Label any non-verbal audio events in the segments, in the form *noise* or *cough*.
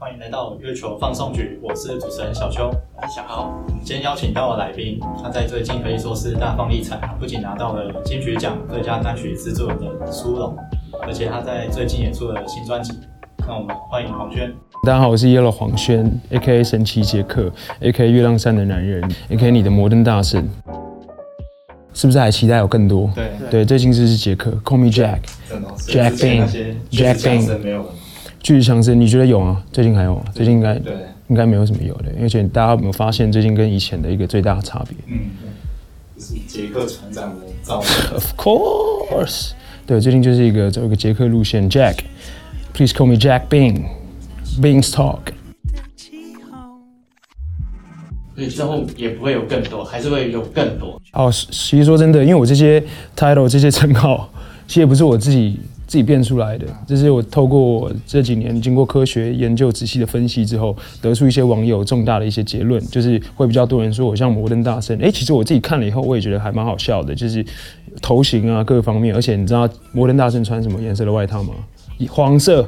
欢迎来到月球放送局，我是主持人小邱。我是小豪。我们今天邀请到的来宾，他在最近可以说是大放异彩，不仅拿到了金曲奖最佳单曲制作人的殊荣，而且他在最近也出了新专辑。那我们欢迎黄轩。大家好，我是 Yellow 黄轩，A.K.A 神奇杰克，A.K.A 月亮山的男人，A.K.A 你的摩登大神。是不是还期待有更多？对对，最近就是杰克，Call me Jack，Jack Bing，Jack Bing 巨石强森，你觉得有吗？最近还有吗？最近应该对，应该没有什么有的，而且大家有没有发现最近跟以前的一个最大的差别？嗯，就是杰克船长的造型。Of course，对，最近就是一个走一个杰克路线，Jack，Please call me Jack Bing，Bing's Talk。所以之后也不会有更多，还是会有更多。哦，其实说真的，因为我这些 title 这些称号，其实也不是我自己。自己变出来的，这是我透过这几年经过科学研究、仔细的分析之后，得出一些网友重大的一些结论，就是会比较多人说我像摩登大圣。哎，其实我自己看了以后，我也觉得还蛮好笑的，就是头型啊各个方面，而且你知道摩登大圣穿什么颜色的外套吗？黄色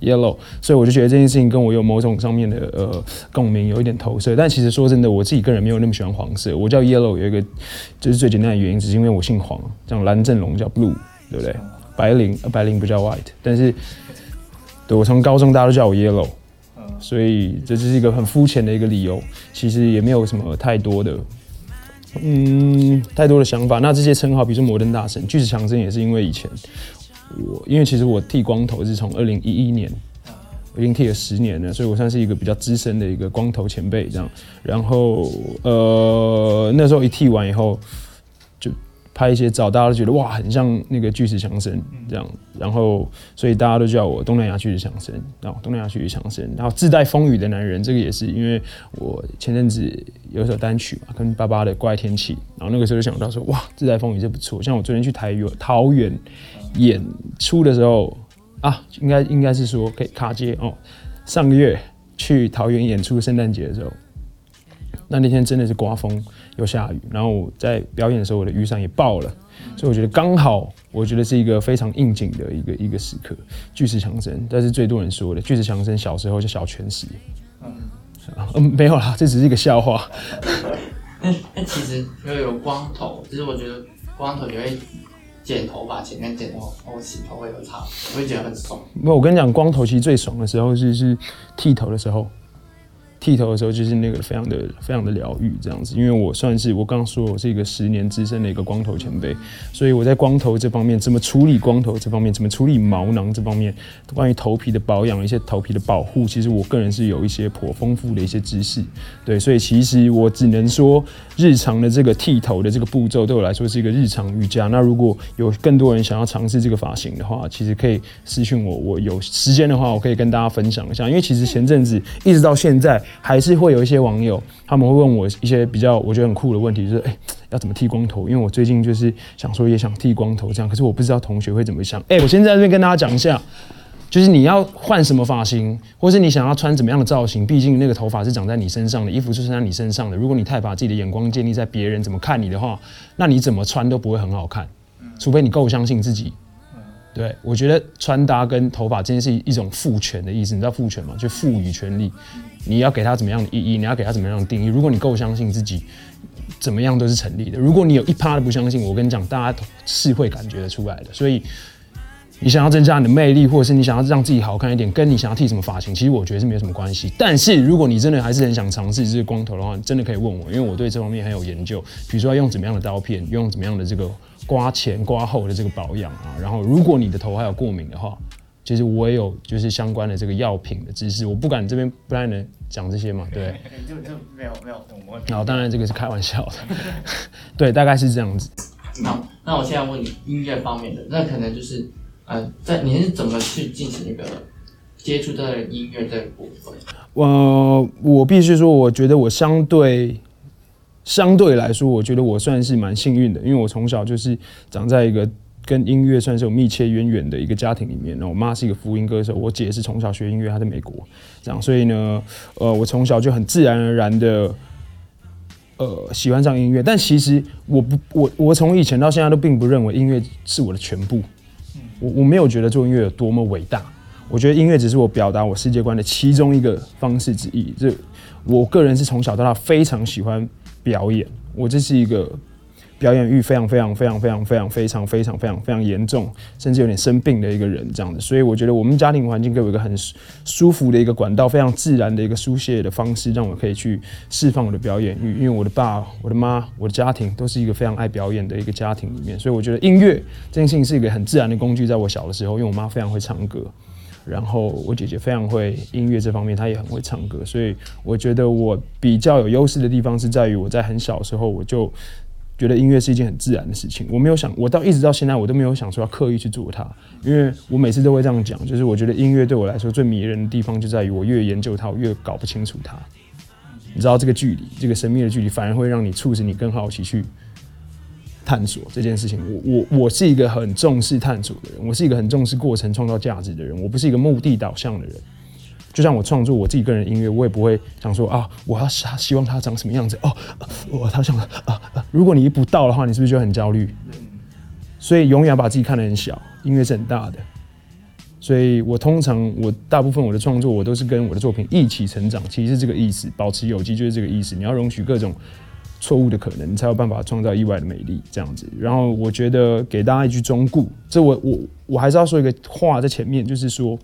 ，yellow。所以我就觉得这件事情跟我有某种上面的呃共鸣，有一点投射。但其实说真的，我自己个人没有那么喜欢黄色。我叫 yellow 有一个就是最简单的原因，只是因为我姓黄，像蓝正龙叫 blue，对不对？白领，白领不叫 white，但是，对我从高中大家都叫我 yellow，所以这只是一个很肤浅的一个理由，其实也没有什么太多的，嗯，太多的想法。那这些称号，比如说摩登大神、巨石强森，也是因为以前我，因为其实我剃光头是从二零一一年，我已经剃了十年了，所以我算是一个比较资深的一个光头前辈这样。然后，呃，那时候一剃完以后。拍一些照，大家都觉得哇，很像那个巨石强森这样，然后所以大家都叫我东南亚巨石强森，然后东南亚巨石强森，然后自带风雨的男人，这个也是因为我前阵子有一首单曲嘛，跟爸爸的怪天气，然后那个时候就想到说哇，自带风雨这不错，像我昨天去台园桃园演出的时候啊，应该应该是说可以卡街哦，上个月去桃园演出圣诞节的时候，那那天真的是刮风。又下雨，然后我在表演的时候，我的雨伞也爆了，所以我觉得刚好，我觉得是一个非常应景的一个一个时刻。巨石强森，但是最多人说的巨石强森小时候叫小全石，嗯，没有啦，这只是一个笑话。那那其实又有光头，其实我觉得光头你会剪头发前面剪头后洗头会有差，我会觉得很爽。那我跟你讲，光头其实最爽的时候是是剃头的时候。剃头的时候就是那个非常的非常的疗愈这样子，因为我算是我刚刚说我是一个十年资深的一个光头前辈，所以我在光头这方面怎么处理光头这方面，怎么处理毛囊这方面，关于头皮的保养一些头皮的保护，其实我个人是有一些颇丰富的一些知识。对，所以其实我只能说日常的这个剃头的这个步骤对我来说是一个日常瑜伽。那如果有更多人想要尝试这个发型的话，其实可以私信我，我有时间的话我可以跟大家分享一下。因为其实前阵子一直到现在。还是会有一些网友，他们会问我一些比较我觉得很酷的问题，就是哎，要怎么剃光头？因为我最近就是想说也想剃光头这样，可是我不知道同学会怎么想。哎，我先在这边跟大家讲一下，就是你要换什么发型，或是你想要穿怎么样的造型，毕竟那个头发是长在你身上的，衣服是穿在你身上的。如果你太把自己的眼光建立在别人怎么看你的话，那你怎么穿都不会很好看，除非你够相信自己。对，我觉得穿搭跟头发真的是一种赋权的意思，你知道赋权吗？就赋予权利。你要给他怎么样的意义？你要给他怎么样的定义？如果你够相信自己，怎么样都是成立的。如果你有一趴的不相信，我跟你讲，大家是会感觉得出来的。所以，你想要增加你的魅力，或者是你想要让自己好看一点，跟你想要剃什么发型，其实我觉得是没有什么关系。但是，如果你真的还是很想尝试这个光头的话，真的可以问我，因为我对这方面很有研究。比如说，要用怎么样的刀片，用怎么样的这个刮前刮后的这个保养啊。然后，如果你的头还有过敏的话，其实我也有就是相关的这个药品的知识，我不敢这边不太能讲这些嘛，对。*laughs* 就就没有没有然后当然这个是开玩笑的，*laughs* 对，大概是这样子。好，那我现在问你音乐方面的，那可能就是，呃，在你是怎么去进行一个接触到音乐这个部分？我我必须说，我觉得我相对相对来说，我觉得我算是蛮幸运的，因为我从小就是长在一个。跟音乐算是有密切渊源的一个家庭里面，那我妈是一个福音歌手，我姐是从小学音乐，她在美国，这样，所以呢，呃，我从小就很自然而然的，呃，喜欢上音乐。但其实我不，我我从以前到现在都并不认为音乐是我的全部，我我没有觉得做音乐有多么伟大，我觉得音乐只是我表达我世界观的其中一个方式之一。这我个人是从小到大非常喜欢表演，我这是一个。表演欲非常非常非常非常非常非常非常非常非常严重，甚至有点生病的一个人这样子，所以我觉得我们家庭环境给我一个很舒服的一个管道，非常自然的一个疏泄的方式，让我可以去释放我的表演欲。因为我的爸、我的妈、我的家庭都是一个非常爱表演的一个家庭里面，所以我觉得音乐这件事情是一个很自然的工具。在我小的时候，因为我妈非常会唱歌，然后我姐姐非常会音乐这方面，她也很会唱歌，所以我觉得我比较有优势的地方是在于我在很小的时候我就。觉得音乐是一件很自然的事情，我没有想，我到一直到现在，我都没有想说要刻意去做它，因为我每次都会这样讲，就是我觉得音乐对我来说最迷人的地方就在于我越研究它，我越搞不清楚它。你知道这个距离，这个神秘的距离，反而会让你促使你更好奇去探索这件事情。我我我是一个很重视探索的人，我是一个很重视过程创造价值的人，我不是一个目的导向的人。就像我创作我自己个人音乐，我也不会想说啊，我要希希望他长什么样子哦，我他想啊，如果你一不到的话，你是不是就很焦虑？所以永远把自己看得很小，音乐是很大的。所以我通常我大部分我的创作，我都是跟我的作品一起成长，其实这个意思，保持有机就是这个意思。你要容许各种错误的可能，你才有办法创造意外的美丽，这样子。然后我觉得给大家一句忠告，这我我我还是要说一个话在前面，就是说。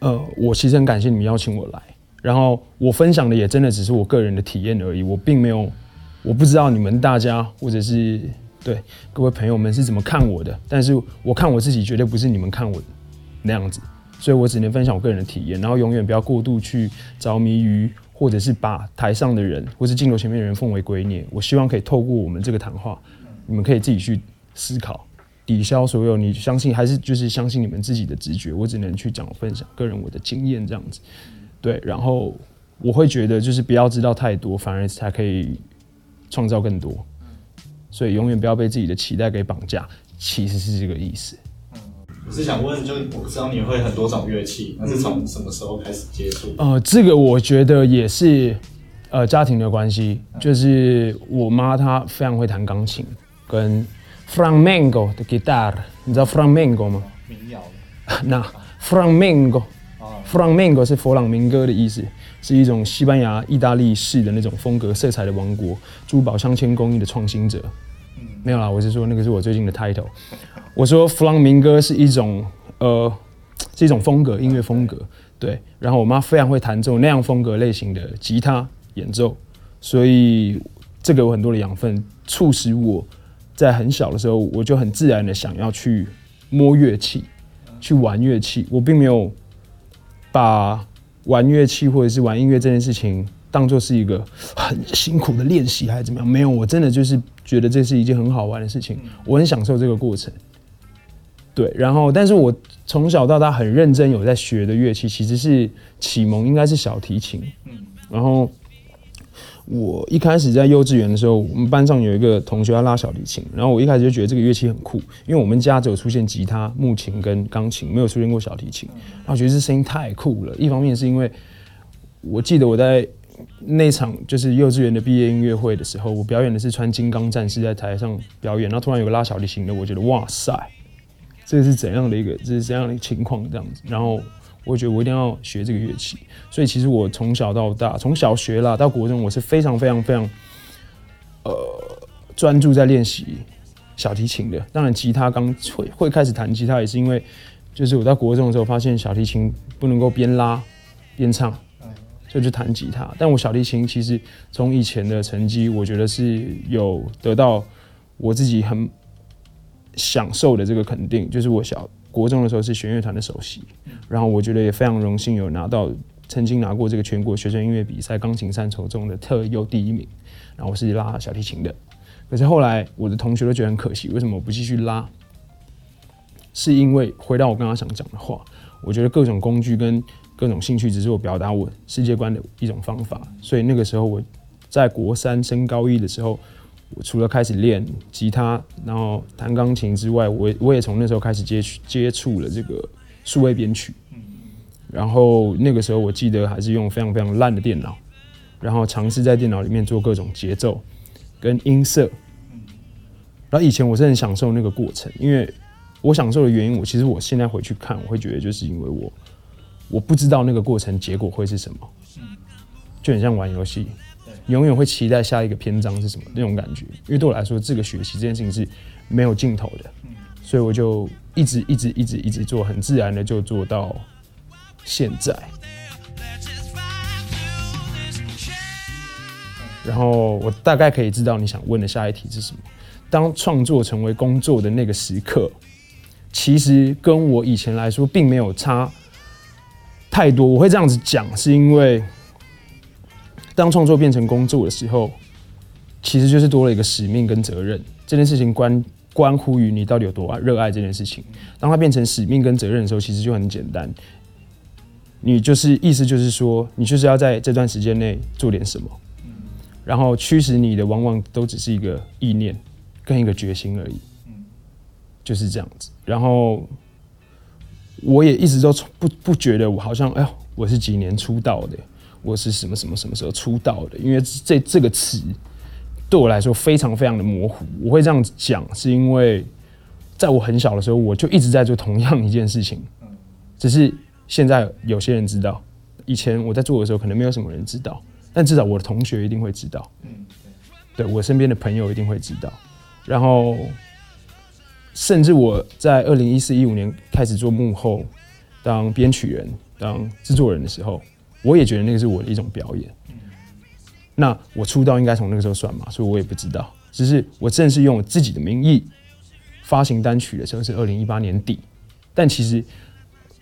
呃，我其实很感谢你们邀请我来，然后我分享的也真的只是我个人的体验而已，我并没有，我不知道你们大家或者是对各位朋友们是怎么看我的，但是我看我自己绝对不是你们看我那样子，所以我只能分享我个人的体验，然后永远不要过度去着迷于，或者是把台上的人或是镜头前面的人奉为圭臬。我希望可以透过我们这个谈话，你们可以自己去思考。抵消所有，你相信还是就是相信你们自己的直觉？我只能去讲分享个人我的经验这样子，对。然后我会觉得就是不要知道太多，反而才可以创造更多。所以永远不要被自己的期待给绑架，其实是这个意思。嗯，我是想问，就我知道你会很多种乐器，那是从什么时候开始接触？呃，这个我觉得也是呃家庭的关系，就是我妈她非常会弹钢琴跟。Flamenco 的 guitar，你知道 Flamenco 吗？民 *laughs* 谣。那 Flamenco，Flamenco 是佛朗明哥的意思，是一种西班牙、意大利式的那种风格色彩的王国，珠宝镶嵌工艺的创新者。没有啦，我是说那个是我最近的 title。我说弗朗明哥是一种呃，是一种风格，音乐风格。对，然后我妈非常会弹奏那样风格类型的吉他演奏，所以这个有很多的养分，促使我。在很小的时候，我就很自然的想要去摸乐器，去玩乐器。我并没有把玩乐器或者是玩音乐这件事情当做是一个很辛苦的练习还是怎么样。没有，我真的就是觉得这是一件很好玩的事情，我很享受这个过程。对，然后，但是我从小到大很认真有在学的乐器，其实是启蒙应该是小提琴。嗯，然后。我一开始在幼稚园的时候，我们班上有一个同学要拉小提琴，然后我一开始就觉得这个乐器很酷，因为我们家只有出现吉他、木琴跟钢琴，没有出现过小提琴，然后觉得这声音太酷了。一方面是因为我记得我在那场就是幼稚园的毕业音乐会的时候，我表演的是穿金刚战士在台上表演，然后突然有个拉小提琴的，我觉得哇塞，这是怎样的一个，这是怎样的情况这样子，然后。我觉得我一定要学这个乐器，所以其实我从小到大，从小学啦到国中，我是非常非常非常，呃，专注在练习小提琴的。当然，吉他刚会会开始弹吉他，也是因为就是我在国中的时候发现小提琴不能够边拉边唱，所以就弹吉他。但我小提琴其实从以前的成绩，我觉得是有得到我自己很享受的这个肯定，就是我小。国中的时候是弦乐团的首席，然后我觉得也非常荣幸有拿到曾经拿过这个全国学生音乐比赛钢琴三重中的特优第一名，然后我是拉小提琴的，可是后来我的同学都觉得很可惜，为什么我不继续拉？是因为回到我刚刚想讲的话，我觉得各种工具跟 *laughs* 各种兴趣只是我表达我世界观的一种方法，所以那个时候我在国三升高一的时候。我除了开始练吉他，然后弹钢琴之外，我我也从那时候开始接接触了这个数位编曲。然后那个时候我记得还是用非常非常烂的电脑，然后尝试在电脑里面做各种节奏跟音色。然后以前我是很享受那个过程，因为我享受的原因，我其实我现在回去看，我会觉得就是因为我我不知道那个过程结果会是什么，就很像玩游戏，永远会期待下一个篇章是什么那种感觉。因为对我来说，这个学习这件事情是没有尽头的，所以我就一直一直一直一直做，很自然的就做到现在。然后我大概可以知道你想问的下一题是什么。当创作成为工作的那个时刻，其实跟我以前来说并没有差太多。我会这样子讲，是因为当创作变成工作的时候，其实就是多了一个使命跟责任。这件事情关关乎于你到底有多热爱这件事情。当它变成使命跟责任的时候，其实就很简单。你就是意思就是说，你就是要在这段时间内做点什么。然后驱使你的往往都只是一个意念跟一个决心而已，就是这样子。然后我也一直都从不不觉得我好像哎呦，我是几年出道的，我是什么什么什么时候出道的？因为这这个词对我来说非常非常的模糊。我会这样讲，是因为在我很小的时候，我就一直在做同样一件事情，只是现在有些人知道，以前我在做的时候，可能没有什么人知道。但至少我的同学一定会知道，对我身边的朋友一定会知道，然后甚至我在二零一四一五年开始做幕后，当编曲人、当制作人的时候，我也觉得那个是我的一种表演。那我出道应该从那个时候算嘛，所以我也不知道。只是我正式用我自己的名义发行单曲的时候是二零一八年底，但其实。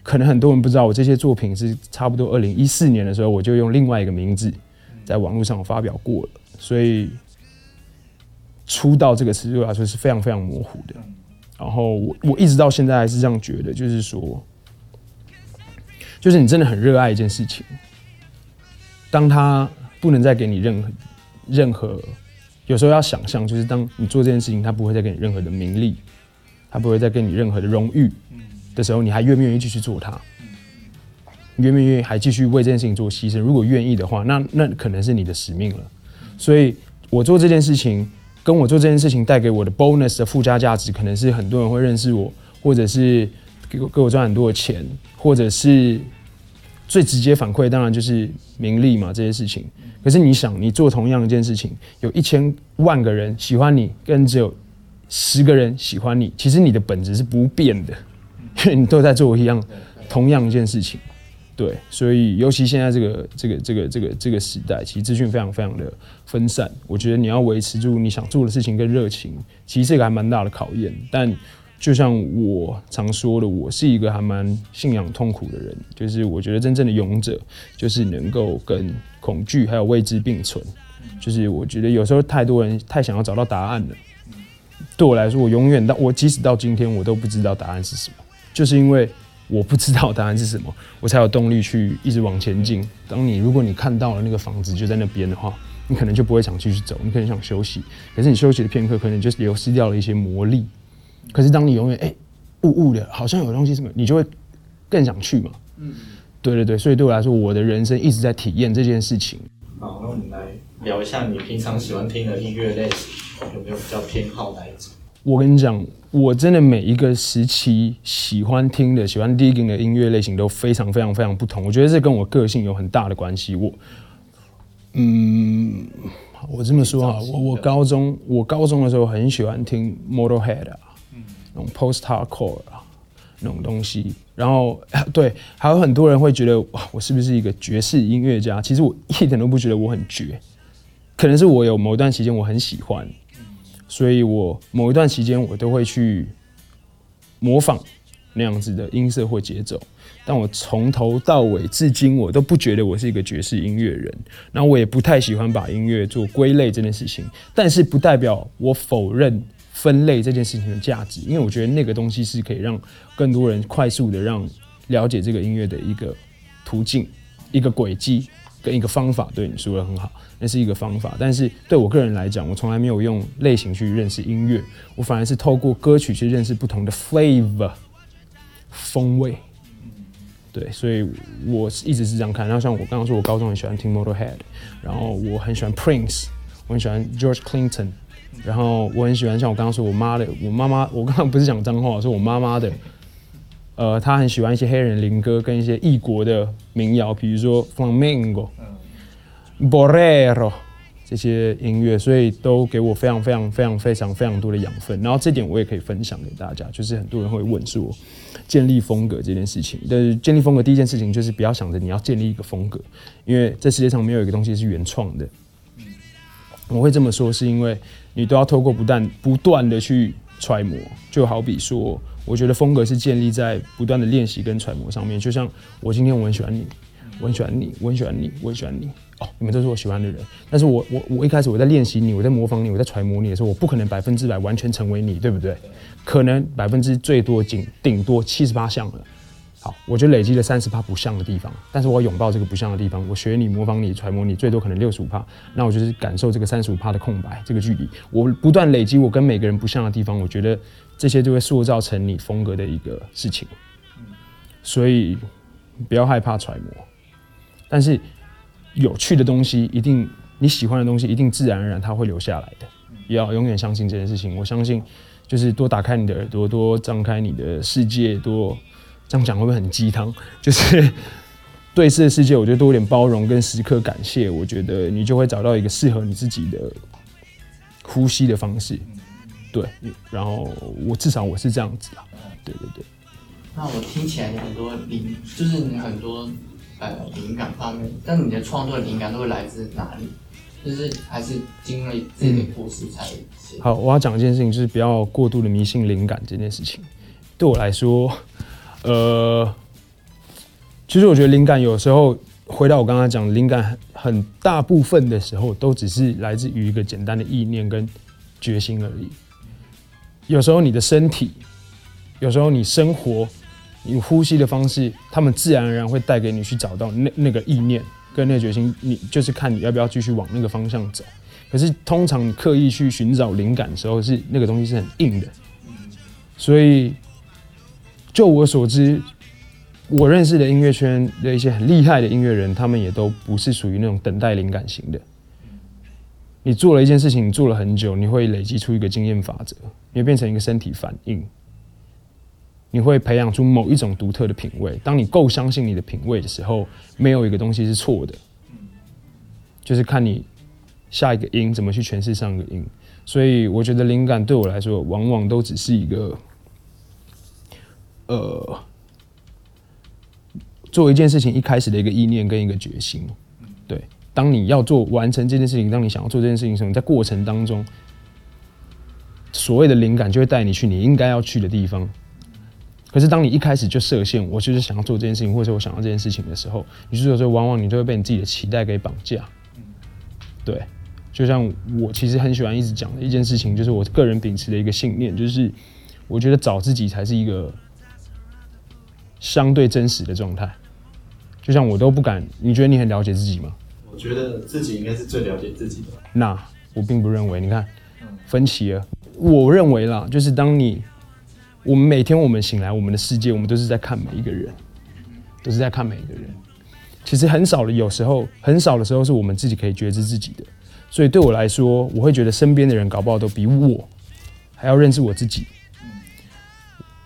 可能很多人不知道，我这些作品是差不多二零一四年的时候，我就用另外一个名字。在网络上发表过了，所以出道这个词对我来说是非常非常模糊的。然后我我一直到现在还是这样觉得，就是说，就是你真的很热爱一件事情，当他不能再给你任何任何，有时候要想象，就是当你做这件事情，他不会再给你任何的名利，他不会再给你任何的荣誉的时候，你还愿不愿意继续做它？愿不愿意还继续为这件事情做牺牲？如果愿意的话，那那可能是你的使命了。所以我做这件事情，跟我做这件事情带给我的 bonus 的附加价值，可能是很多人会认识我，或者是给我给我赚很多的钱，或者是最直接反馈，当然就是名利嘛这些事情。可是你想，你做同样一件事情，有一千万个人喜欢你，跟只有十个人喜欢你，其实你的本质是不变的，因为你都在做一样同样一件事情。对，所以尤其现在这个这个这个这个这个时代，其实资讯非常非常的分散。我觉得你要维持住你想做的事情跟热情，其实这个还蛮大的考验。但就像我常说的，我是一个还蛮信仰痛苦的人，就是我觉得真正的勇者，就是能够跟恐惧还有未知并存。就是我觉得有时候太多人太想要找到答案了，对我来说，我永远到我即使到今天，我都不知道答案是什么，就是因为。我不知道答案是什么，我才有动力去一直往前进。当你如果你看到了那个房子就在那边的话，你可能就不会想继续走，你可能想休息。可是你休息的片刻，可能就流失掉了一些魔力。可是当你永远哎雾雾的，好像有东西什么，你就会更想去嘛。嗯，对对对，所以对我来说，我的人生一直在体验这件事情。好，那我们来聊一下你平常喜欢听的音乐类型，有没有比较偏好哪一种？我跟你讲，我真的每一个时期喜欢听的、喜欢 digging 的音乐类型都非常、非常、非常不同。我觉得这跟我个性有很大的关系。我，嗯，我这么说啊，我我高中我高中的时候很喜欢听 Motorhead 啊，种 post hardcore 啊那种东西。然后 *laughs* 对，还有很多人会觉得哇，我是不是一个爵士音乐家？其实我一点都不觉得我很绝，可能是我有某一段时间我很喜欢。所以我某一段期间，我都会去模仿那样子的音色或节奏，但我从头到尾至今，我都不觉得我是一个爵士音乐人。那我也不太喜欢把音乐做归类这件事情，但是不代表我否认分类这件事情的价值，因为我觉得那个东西是可以让更多人快速的让了解这个音乐的一个途径、一个轨迹。跟一个方法，对你说的很好，那是一个方法。但是对我个人来讲，我从来没有用类型去认识音乐，我反而是透过歌曲去认识不同的 flavor 风味。对，所以我一直是这样看。然后像我刚刚说，我高中很喜欢听 Motorhead，然后我很喜欢 Prince，我很喜欢 George Clinton，然后我很喜欢像我刚刚说我妈的，我妈妈，我刚刚不是讲脏话，是我妈妈的，呃，她很喜欢一些黑人灵歌跟一些异国的民谣，比如说 flamenco、bolero 这些音乐，所以都给我非常非常非常非常非常多的养分。然后这点我也可以分享给大家，就是很多人会问说建立风格这件事情，但是建立风格第一件事情就是不要想着你要建立一个风格，因为这世界上没有一个东西是原创的。我会这么说，是因为你都要透过不断不断的去揣摩，就好比说，我觉得风格是建立在不断的练习跟揣摩上面。就像我今天我很喜欢你，我很喜欢你，我很喜欢你，我很喜欢你。哦，你们都是我喜欢的人，但是我我我一开始我在练习你，我在模仿你，我在揣摩你的时候，我不可能百分之百完全成为你，对不对？可能百分之最多仅顶多七十八项了。好，我就累积了三十趴不像的地方，但是我拥抱这个不像的地方，我学你模仿你揣摩你，最多可能六十五趴，那我就是感受这个三十五趴的空白这个距离，我不断累积我跟每个人不像的地方，我觉得这些就会塑造成你风格的一个事情。所以不要害怕揣摩，但是有趣的东西一定你喜欢的东西一定自然而然它会留下来的，要永远相信这件事情。我相信就是多打开你的耳朵，多张开你的世界，多。这样讲会不会很鸡汤？*laughs* 就是对这个世界，我觉得多一点包容跟时刻感谢，我觉得你就会找到一个适合你自己的呼吸的方式。对，然后我至少我是这样子啊。对对对。那我听起来你很多灵，就是你很多呃灵感方面，但你的创作灵感都会来自哪里？就是还是经历自己的故事才写。好，我要讲一件事情，就是不要过度的迷信灵感这件事情。对我来说。呃，其实我觉得灵感有时候回到我刚刚讲，灵感很大部分的时候都只是来自于一个简单的意念跟决心而已。有时候你的身体，有时候你生活，你呼吸的方式，他们自然而然会带给你去找到那那个意念跟那个决心。你就是看你要不要继续往那个方向走。可是通常你刻意去寻找灵感的时候，是那个东西是很硬的，所以。就我所知，我认识的音乐圈的一些很厉害的音乐人，他们也都不是属于那种等待灵感型的。你做了一件事情，做了很久，你会累积出一个经验法则，你会变成一个身体反应，你会培养出某一种独特的品味。当你够相信你的品味的时候，没有一个东西是错的，就是看你下一个音怎么去诠释上一个音。所以，我觉得灵感对我来说，往往都只是一个。呃，做一件事情一开始的一个意念跟一个决心，对。当你要做完成这件事情，当你想要做这件事情的时候，在过程当中，所谓的灵感就会带你去你应该要去的地方。可是当你一开始就设限，我就是想要做这件事情，或者我想要这件事情的时候，你就有时候往往你就会被你自己的期待给绑架。对，就像我其实很喜欢一直讲的一件事情，就是我个人秉持的一个信念，就是我觉得找自己才是一个。相对真实的状态，就像我都不敢。你觉得你很了解自己吗？我觉得自己应该是最了解自己的。那我并不认为。你看，分歧了。我认为啦，就是当你，我们每天我们醒来，我们的世界，我们都是在看每一个人，都是在看每一个人。其实很少的，有时候很少的时候，是我们自己可以觉知自己的。所以对我来说，我会觉得身边的人搞不好都比我还要认识我自己。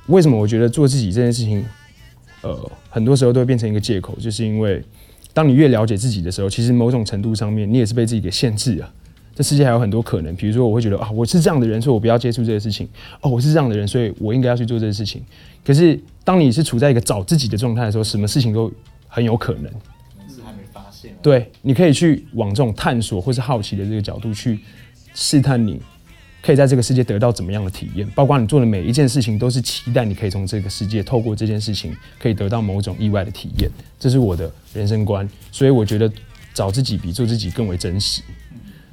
为什么？我觉得做自己这件事情。呃，很多时候都会变成一个借口，就是因为当你越了解自己的时候，其实某种程度上面你也是被自己给限制了。这世界还有很多可能，比如说我会觉得啊，我是这样的人，所以我不要接触这些事情。哦，我是这样的人，所以我应该要去做这些事情。可是当你是处在一个找自己的状态的时候，什么事情都很有可能。是还没发现。对，你可以去往这种探索或是好奇的这个角度去试探你。可以在这个世界得到怎么样的体验？包括你做的每一件事情，都是期待你可以从这个世界透过这件事情，可以得到某种意外的体验。这是我的人生观，所以我觉得找自己比做自己更为真实。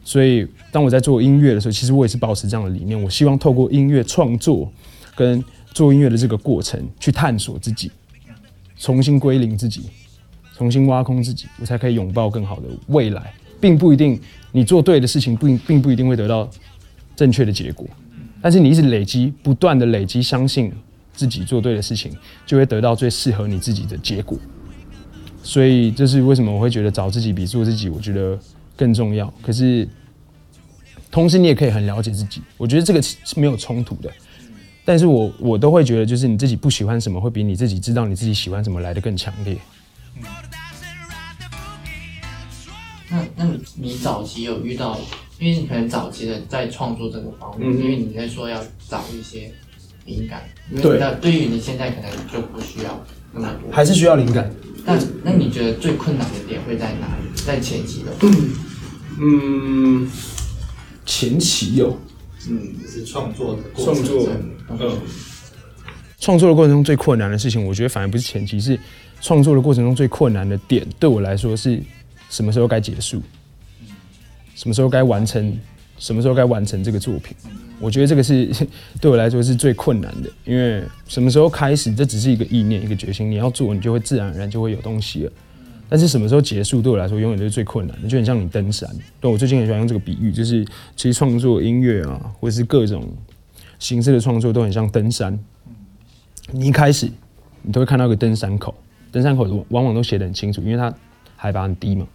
所以当我在做音乐的时候，其实我也是保持这样的理念。我希望透过音乐创作跟做音乐的这个过程，去探索自己，重新归零自己，重新挖空自己，我才可以拥抱更好的未来。并不一定你做对的事情，并并不一定会得到。正确的结果，但是你一直累积，不断的累积，相信自己做对的事情，就会得到最适合你自己的结果。所以这是为什么我会觉得找自己比做自己，我觉得更重要。可是同时你也可以很了解自己。我觉得这个是没有冲突的。但是我我都会觉得，就是你自己不喜欢什么，会比你自己知道你自己喜欢什么来的更强烈。那那你你早期有遇到，因为你可能早期的在创作这个方面，嗯因为你在说要找一些灵感，因那对于你现在可能就不需要那么多。还是需要灵感。那那你觉得最困难的点会在哪里？在前期的话，嗯，前期有嗯，是创作的过程。创作，嗯嗯，创作的过程中最困难的事情，我觉得反而不是前期，是创作的过程中最困难的点，对我来说是什么时候该结束，什么时候该完成，什么时候该完成这个作品。我觉得这个是 *laughs* 对我来说是最困难的，因为什么时候开始，这只是一个意念，一个决心，你要做，你就会自然而然就会有东西了。但是什么时候结束，对我来说永远都是最困难的，就很像你登山。对我最近很喜欢用这个比喻，就是其实创作音乐啊，或者是各种形式的创作，都很像登山。你一开始你都会看到一个登山口，登山口往往都写得很清楚，因为它海拔很低嘛。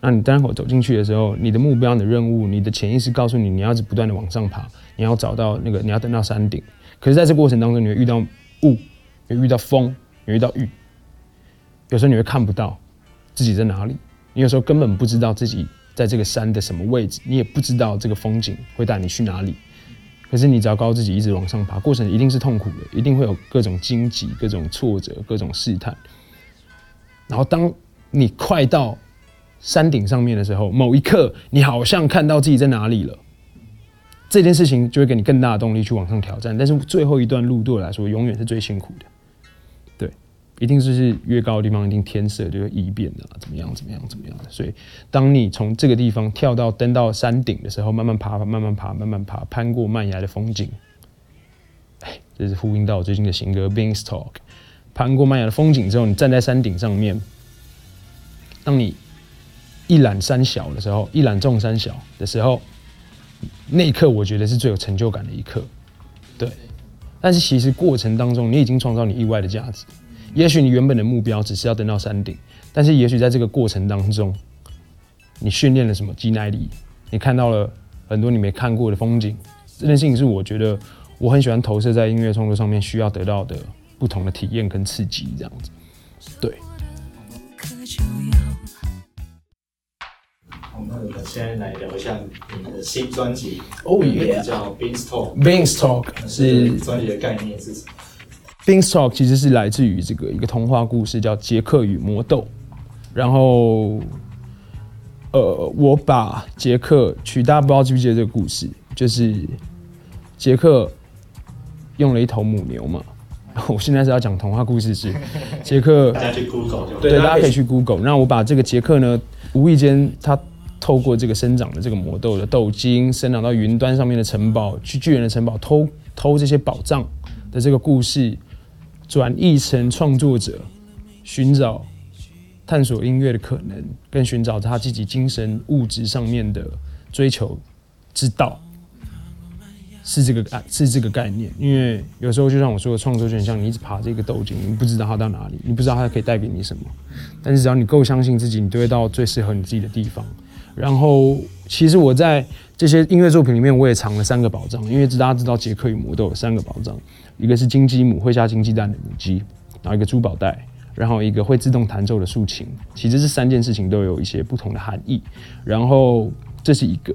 那你待会走进去的时候，你的目标、你的任务、你的潜意识告诉你，你要是不断的往上爬，你要找到那个，你要登到山顶。可是在这过程当中，你会遇到雾，你会遇到风，你会遇到雨，有时候你会看不到自己在哪里，你有时候根本不知道自己在这个山的什么位置，你也不知道这个风景会带你去哪里。可是你只要告诉自己一直往上爬，过程一定是痛苦的，一定会有各种荆棘、各种挫折、各种试探。然后当你快到山顶上面的时候，某一刻你好像看到自己在哪里了，这件事情就会给你更大的动力去往上挑战。但是最后一段路对我来说，永远是最辛苦的。对，一定就是越高的地方，一定天色就会异变的、啊，怎么样，怎么样，怎么样的。所以，当你从这个地方跳到登到山顶的时候，慢慢爬，慢慢爬，慢慢爬，攀过蔓崖的风景。哎，这是呼应到我最近的新歌《Beanstalk》。攀过蔓崖的风景之后，你站在山顶上面，当你一览山小的时候，一览众山小的时候，那一刻我觉得是最有成就感的一刻。对，但是其实过程当中，你已经创造你意外的价值。也许你原本的目标只是要登到山顶，但是也许在这个过程当中，你训练了什么肌耐力，你看到了很多你没看过的风景。这件事情是我觉得我很喜欢投射在音乐创作上面需要得到的不同的体验跟刺激，这样子。对。好，那我们先来聊一下你的新专辑 Oh 名字 yeah 叫 Beanstalk。Beanstalk 是专辑的概念是什么？Beanstalk 其实是来自于这个一个童话故事，叫《杰克与魔豆》。然后，呃，我把杰克取，大家不知道记不记得这个故事，就是杰克用了一头母牛嘛。然 *laughs* 后我现在是要讲童话故事是 *laughs* 杰克大家去 Google 就对，大家可以 *laughs* 去 Google。那我把这个杰克呢，无意间他透过这个生长的这个魔豆的豆茎，生长到云端上面的城堡，去巨人的城堡偷偷这些宝藏的这个故事，转译成创作者寻找、探索音乐的可能，跟寻找他自己精神物质上面的追求之道。是这个概是这个概念，因为有时候就像我说的，创作就很像你一直爬这个豆茎，你不知道它到哪里，你不知道它可以带给你什么，但是只要你够相信自己，你就会到最适合你自己的地方。然后，其实我在这些音乐作品里面，我也藏了三个宝藏，因为大家知道杰克与魔豆有三个宝藏，一个是金鸡母会下金鸡蛋的母鸡，然后一个珠宝袋，然后一个会自动弹奏的竖琴。其实这三件事情都有一些不同的含义。然后这是一个，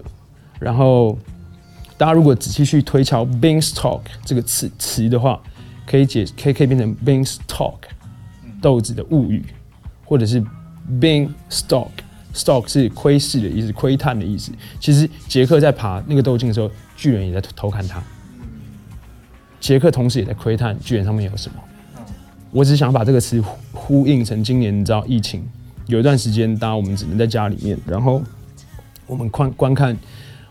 然后。大家如果仔细去推敲 “beanstalk” 这个词词的话，可以解可以可以变成 “beanstalk” 豆子的物语，或者是 “Beanstalk” “beanstalk”，“stalk” 是窥视的意思，窥探的意思。其实杰克在爬那个斗境的时候，巨人也在偷看他。杰克同时也在窥探巨人上面有什么。我只想把这个词呼呼应成今年你知道疫情有一段时间，大家我们只能在家里面，然后我们观观看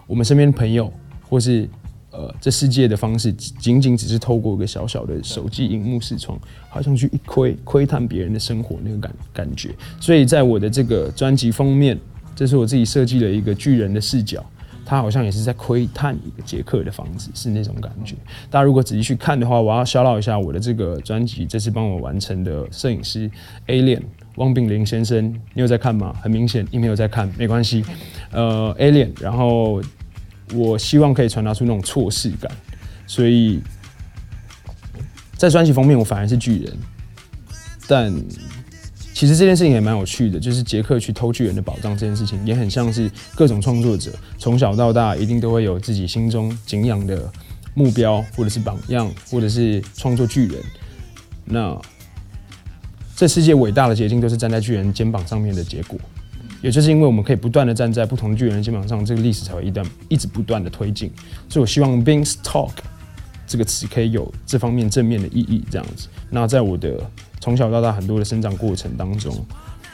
我们身边的朋友。或是呃，这世界的方式仅仅只是透过一个小小的手机荧幕视窗，好像去一窥窥探别人的生活那个感感觉。所以在我的这个专辑封面，这是我自己设计的一个巨人的视角，他好像也是在窥探一个杰克的房子，是那种感觉。大家如果仔细去看的话，我要消唠一下我的这个专辑，这次帮我完成的摄影师 Alien 汪炳林先生，你有在看吗？很明显你没有在看，没关系。呃，Alien，然后。我希望可以传达出那种错视感，所以在专辑封面我反而是巨人，但其实这件事情也蛮有趣的，就是杰克去偷巨人的宝藏这件事情，也很像是各种创作者从小到大一定都会有自己心中敬仰的目标，或者是榜样，或者是创作巨人。那这世界伟大的结晶都是站在巨人肩膀上面的结果，也就是因为我们可以不断的站在不同巨人的肩膀上，这个历史才会一段一直不断的推进。所以我希望 “being talk” 这个词可以有这方面正面的意义，这样子。那在我的从小到大很多的生长过程当中，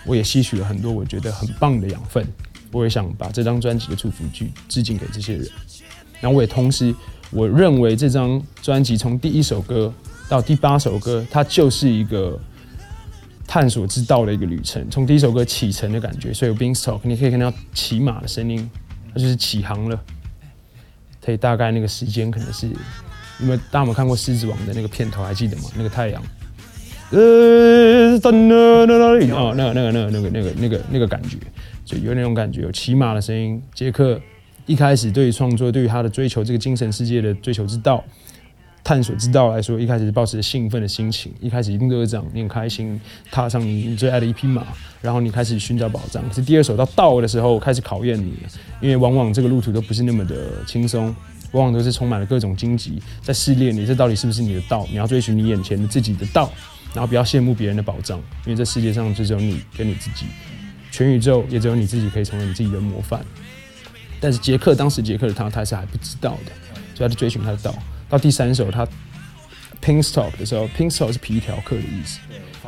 我也吸取了很多我觉得很棒的养分。我也想把这张专辑的祝福句致敬给这些人。然后我也同时，我认为这张专辑从第一首歌到第八首歌，它就是一个探索之道的一个旅程。从第一首歌启程的感觉，所以有 Beanstalk，你可以看到骑马的声音，它就是起航了。可以大概那个时间可能是，因为大家有没有看过《狮子王》的那个片头，还记得吗？那个太阳。呃，噔噔噔噔，哦，那个、那个、那个、那个、那个、那个、那个感觉，就有那种感觉，有骑马的声音。杰克一开始对于创作，对于他的追求，这个精神世界的追求之道、探索之道来说，一开始是抱持着兴奋的心情。一开始一定都是这样，你很开心，踏上你最爱的一匹马，然后你开始寻找宝藏。可是第二首到道的时候，开始考验你，因为往往这个路途都不是那么的轻松，往往都是充满了各种荆棘，在试炼你这到底是不是你的道。你要追寻你眼前的自己的道。然后不要羡慕别人的宝藏，因为这世界上就只有你跟你自己，全宇宙也只有你自己可以成为你自己的模范。但是杰克当时杰克的他他是还不知道的，所以他就追寻他的道。到第三首他 pink stock 的时候，pink stock 是皮条客的意思，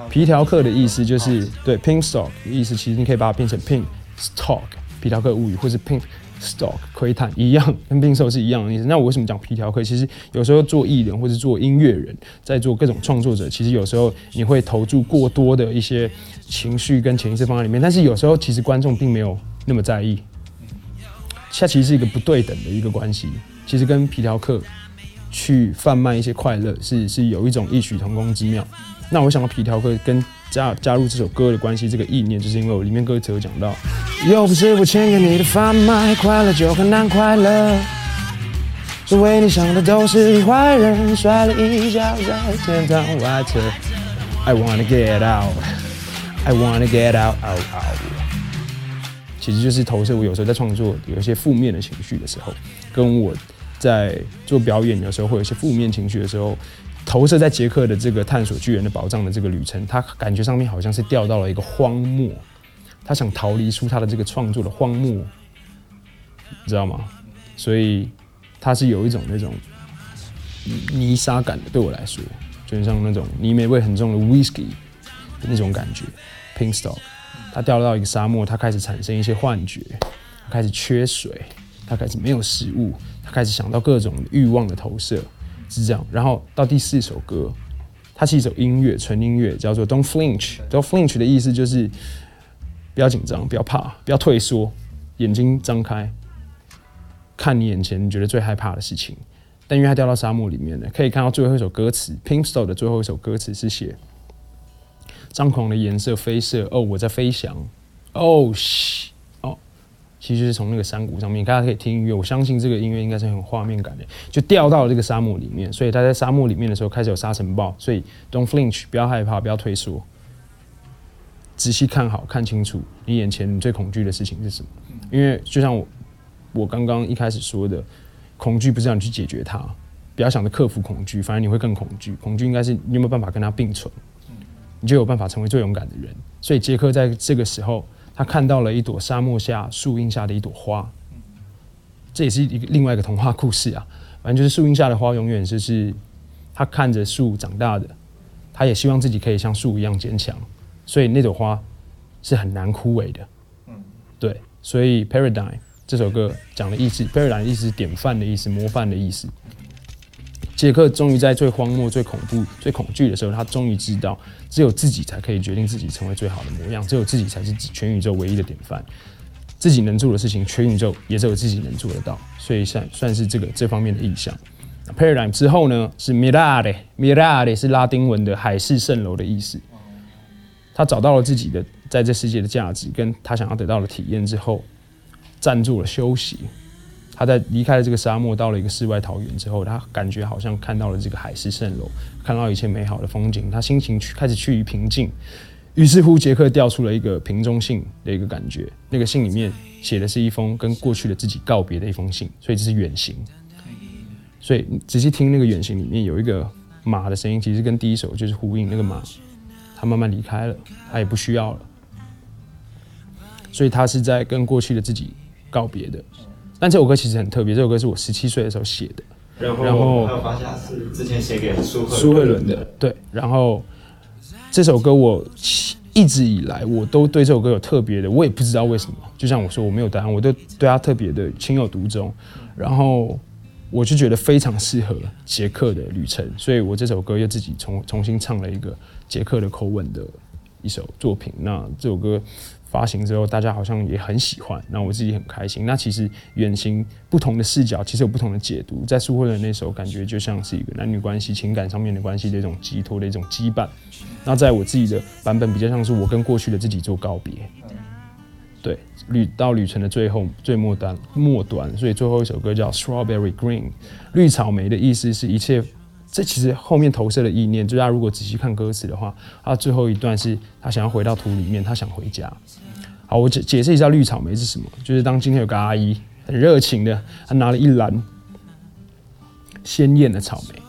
皮条客的意思就是对 pink stock 的意思，其实你可以把它变成 pink stock 皮条客物语，或是 pink。stock 窥探一样，跟病兽是一样的意思。那我为什么讲皮条客？其实有时候做艺人或者做音乐人，在做各种创作者，其实有时候你会投注过多的一些情绪跟潜意识放在里面，但是有时候其实观众并没有那么在意。它其实是一个不对等的一个关系。其实跟皮条客去贩卖一些快乐，是是有一种异曲同工之妙。那我想到皮条客跟加加入这首歌的关系，这个意念，就是因为我里面歌词有讲到，又不是我钱给你的贩卖，快乐就很难快乐，所为你想的都是坏人，摔了一跤在天堂外侧。I wanna get out, I wanna get out, out, out。其实就是投射我有时候在创作有一些负面的情绪的时候，跟我在做表演的时候会有一些负面情绪的时候。投射在杰克的这个探索巨人的宝藏的这个旅程，他感觉上面好像是掉到了一个荒漠，他想逃离出他的这个创作的荒漠，你知道吗？所以他是有一种那种泥沙感的，对我来说，就像那种泥煤味很重的 whisky 的那种感觉。Pink Stock，他掉到一个沙漠，他开始产生一些幻觉，他开始缺水，他开始没有食物，开始想到各种欲望的投射。是这样，然后到第四首歌，它是一首音乐，纯音乐，叫做 "Don't flinch"。Don't flinch 的意思就是不要紧张，不要怕，不要退缩，眼睛张开，看你眼前你觉得最害怕的事情。但因为它掉到沙漠里面了，可以看到最后一首歌词，Pink s t o r 的最后一首歌词是写张狂的颜色飞射，哦，我在飞翔，哦，嘘。其实是从那个山谷上面，大家可以听音乐。我相信这个音乐应该是很有画面感的，就掉到了这个沙漠里面。所以他在沙漠里面的时候开始有沙尘暴，所以 don't flinch，不要害怕，不要退缩，仔细看好看清楚你眼前你最恐惧的事情是什么。因为就像我我刚刚一开始说的，恐惧不是让你去解决它，不要想着克服恐惧，反而你会更恐惧。恐惧应该是你有没有办法跟它并存，你就有办法成为最勇敢的人。所以杰克在这个时候。他看到了一朵沙漠下树荫下的一朵花，这也是一个另外一个童话故事啊。反正就是树荫下的花永远就是他看着树长大的，他也希望自己可以像树一样坚强，所以那朵花是很难枯萎的。嗯，对，所以《Paradigm》这首歌讲的意思，《Paradigm》意思是典范的意思，模范的意思。杰克终于在最荒漠、最恐怖、最恐惧的时候，他终于知道，只有自己才可以决定自己成为最好的模样，只有自己才是全宇宙唯一的典范。自己能做的事情，全宇宙也只有自己能做得到，所以算算是这个这方面的意象。Paradigm 之后呢，是 Mirade，Mirade 是拉丁文的海市蜃楼的意思。他找到了自己的在这世界的价值，跟他想要得到的体验之后，站住了休息。他在离开了这个沙漠，到了一个世外桃源之后，他感觉好像看到了这个海市蜃楼，看到一切美好的风景，他心情去开始趋于平静。于是乎，杰克调出了一个瓶中信的一个感觉，那个信里面写的是一封跟过去的自己告别的一封信，所以这是远行。所以仔细听那个远行里面有一个马的声音，其实跟第一首就是呼应。那个马，它慢慢离开了，它也不需要了。所以他是在跟过去的自己告别的。但这首歌其实很特别，这首歌是我十七岁的时候写的。然后然后还有发现是之前写给苏慧苏慧伦的，对。然后这首歌我一直以来我都对这首歌有特别的，我也不知道为什么。就像我说我没有答案，我都对他特别的情有独钟。然后我就觉得非常适合杰克的旅程，所以我这首歌又自己重重新唱了一个杰克的口吻的一首作品。那这首歌发行之后，大家好像也很喜欢，那我自己很开心。那其实远行不同的视角，其实有不同的解读。在苏慧伦那首，感觉就像是一个男女关系、情感上面的关系的一种寄托的一种羁绊。那在我自己的版本，比较像是我跟过去的自己做告别。对，旅到旅程的最后最末端末端，所以最后一首歌叫《Strawberry Green》，绿草莓的意思是一切。这其实后面投射的意念，就是他如果仔细看歌词的话，他最后一段是他想要回到土里面，他想回家。好，我解解释一下绿草莓是什么，就是当今天有个阿姨很热情的，她拿了一篮鲜艳的草莓，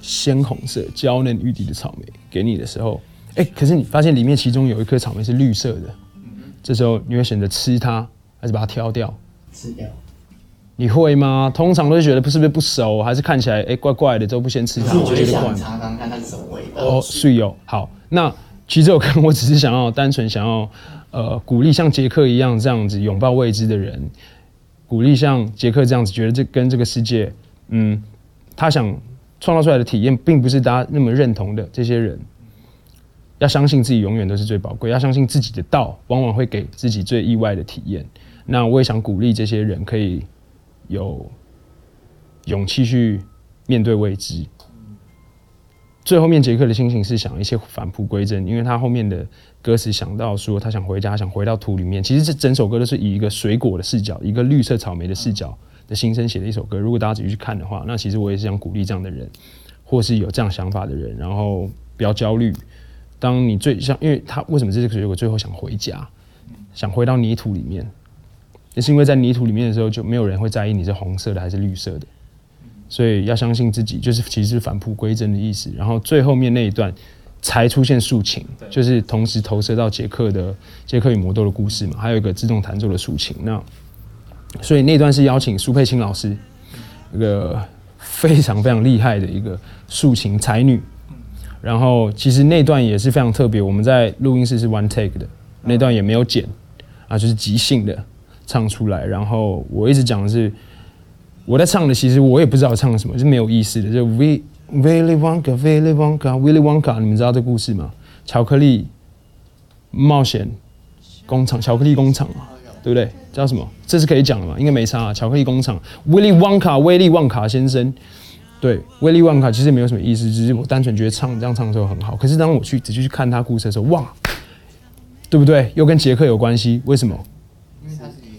鲜红色娇嫩欲滴的草莓给你的时候，哎，可是你发现里面其中有一颗草莓是绿色的，这时候你会选择吃它，还是把它挑掉？吃掉。你会吗？通常都是觉得不是不是不熟，还是看起来哎怪怪的，都不先吃它，我就觉得怪想。尝尝看它是什么味道。哦，是有好。那其实我跟我只是想要单纯想要呃鼓励像杰克一样这样子拥抱未知的人，鼓励像杰克这样子觉得这跟这个世界，嗯，他想创造出来的体验，并不是大家那么认同的这些人，要相信自己永远都是最宝贵，要相信自己的道往往会给自己最意外的体验。那我也想鼓励这些人可以有勇气去面对未知。最后面杰克的心情是想一些返璞归真，因为他后面的歌词想到说他想回家，想回到土里面。其实这整首歌都是以一个水果的视角，一个绿色草莓的视角的心声写的一首歌。如果大家仔细去看的话，那其实我也是想鼓励这样的人，或是有这样想法的人，然后不要焦虑。当你最像，因为他为什么这个水果最后想回家，想回到泥土里面，也是因为在泥土里面的时候，就没有人会在意你是红色的还是绿色的。所以要相信自己，就是其实是返璞归真的意思。然后最后面那一段才出现竖琴，就是同时投射到杰克的杰克与魔豆的故事嘛，还有一个自动弹奏的竖琴。那所以那段是邀请苏佩青老师，一个非常非常厉害的一个竖琴才女。然后其实那段也是非常特别，我们在录音室是 one take 的，那段也没有剪啊，就是即兴的唱出来。然后我一直讲的是。我在唱的，其实我也不知道唱什么，是没有意思的。就 We Willy Wonka, Willy Wonka, Willy Wonka，你们知道这故事吗？巧克力冒险工厂，巧克力工厂嘛，对不对？叫什么？这是可以讲的嘛？应该没差。巧克力工厂，Willy Wonka，威利旺卡先生。对，威利旺卡其实没有什么意思，只是我单纯觉得唱这样唱的时候很好。可是当我去仔细去看他故事的时候，哇，对不对？又跟杰克有关系？为什么？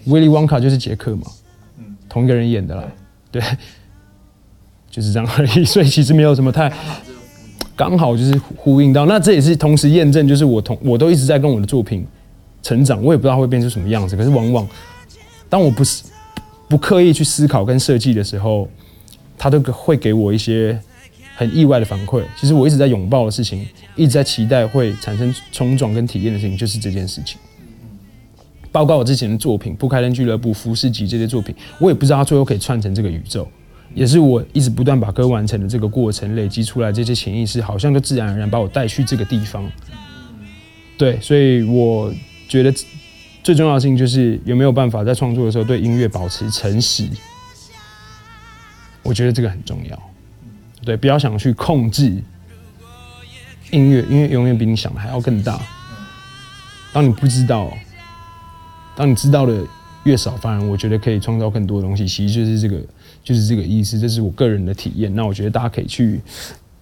威利旺卡就是杰克嘛，同一个人演的啦，对，*laughs* 就是这样而已。*laughs* 所以其实没有什么太刚好就是呼应到，那这也是同时验证，就是我同我都一直在跟我的作品成长，我也不知道会变成什么样子。可是往往当我不是不刻意去思考跟设计的时候，他都会给我一些很意外的反馈。其实我一直在拥抱的事情，一直在期待会产生冲撞跟体验的事情，就是这件事情。包括我之前的作品《不开灯俱乐部》《服饰集》这些作品，我也不知道它最后可以串成这个宇宙，也是我一直不断把歌完成的这个过程累积出来，这些潜意识好像就自然而然把我带去这个地方。对，所以我觉得最重要的事情就是有没有办法在创作的时候对音乐保持诚实，我觉得这个很重要。对，不要想去控制音乐，因为永远比你想的还要更大。当你不知道。当你知道的越少，反而我觉得可以创造更多的东西。其实就是这个，就是这个意思。这是我个人的体验。那我觉得大家可以去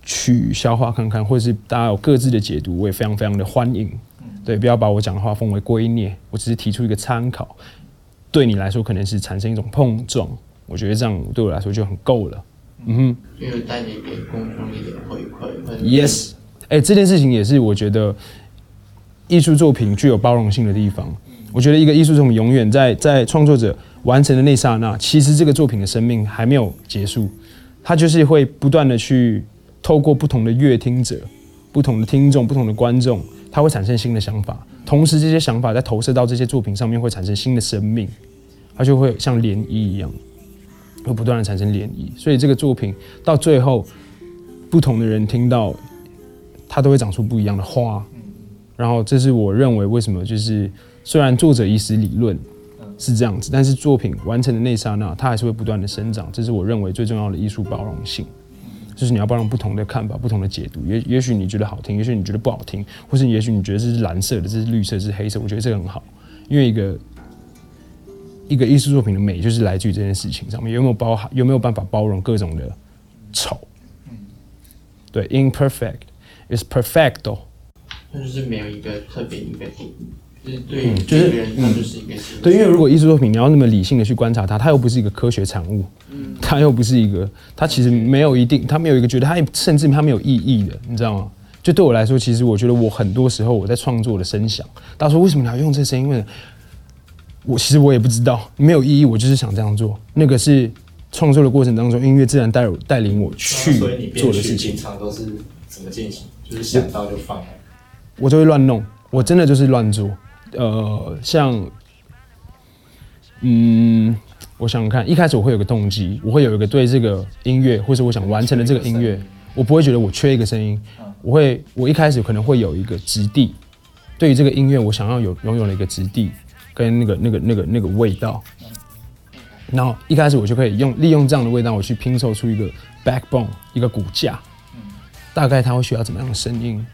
去消化看看，或者是大家有各自的解读，我也非常非常的欢迎。对，不要把我讲的话奉为圭臬，我只是提出一个参考。对你来说可能是产生一种碰撞，我觉得这样对我来说就很够了。嗯哼。就是带你给公众一点回馈。Yes，哎、这件事情也是我觉得艺术作品具有包容性的地方。我觉得一个艺术作品永远在在创作者完成的那刹那，其实这个作品的生命还没有结束，它就是会不断的去透过不同的乐听者、不同的听众、不同的观众，它会产生新的想法，同时这些想法在投射到这些作品上面，会产生新的生命，它就会像涟漪一样，会不断的产生涟漪。所以这个作品到最后，不同的人听到，它都会长出不一样的花。然后这是我认为为什么就是虽然作者已死理论是这样子，但是作品完成的那一刹那，它还是会不断的生长。这是我认为最重要的艺术包容性，就是你要包容不同的看法、不同的解读。也也许你觉得好听，也许你觉得不好听，或是也许你觉得这是蓝色的，这是绿色，这是黑色。我觉得这个很好，因为一个一个艺术作品的美，就是来自于这件事情上面有没有包含，有没有办法包容各种的丑。对，imperfect is perfecto。那就是没有一个特别一个定义，就是对就是每个人，就是一个对，因为如果艺术作品你要那么理性的去观察它，它又不是一个科学产物，它又不是一个，它其实没有一定，它没有一个觉得它甚至它没有意义的，你知道吗？就对我来说，其实我觉得我很多时候我在创作的声响，大家说为什么你要用这声音？为？我其实我也不知道，没有意义，我就是想这样做。那个是创作的过程当中，音乐自然带我带领我去做的事情编曲平。常都是怎么进行？就是想到就放了。我就会乱弄，我真的就是乱做。呃，像，嗯，我想想看，一开始我会有个动机，我会有一个对这个音乐，或者我想完成的这个音乐，我不会觉得我缺一个声音，我会，我一开始可能会有一个质地，对于这个音乐，我想要有拥有了一个质地跟那个那个那个那个味道，然后一开始我就可以用利用这样的味道，我去拼凑出一个 backbone，一个骨架，大概它会需要怎么样的声音，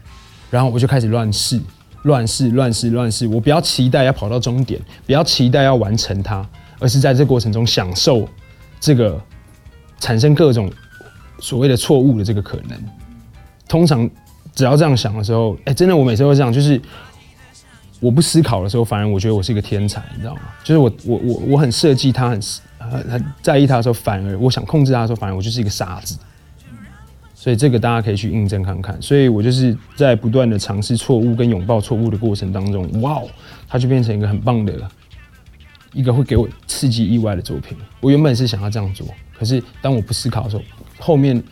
然后我就开始乱试，乱试，乱试，乱试。我不要期待要跑到终点，不要期待要完成它，而是在这过程中享受这个产生各种所谓的错误的这个可能。通常只要这样想的时候，哎、真的我每次会这样，就是我不思考的时候，反而我觉得我是一个天才，你知道吗？就是我我我我很设计它，很很很在意它的时候，反而我想控制它的时候，反而我就是一个傻子。所以这个大家可以去印证看看。所以我就是在不断的尝试错误跟拥抱错误的过程当中，哇哦，它就变成一个很棒的一个会给我刺激意外的作品。我原本是想要这样做，可是当我不思考的时候，后面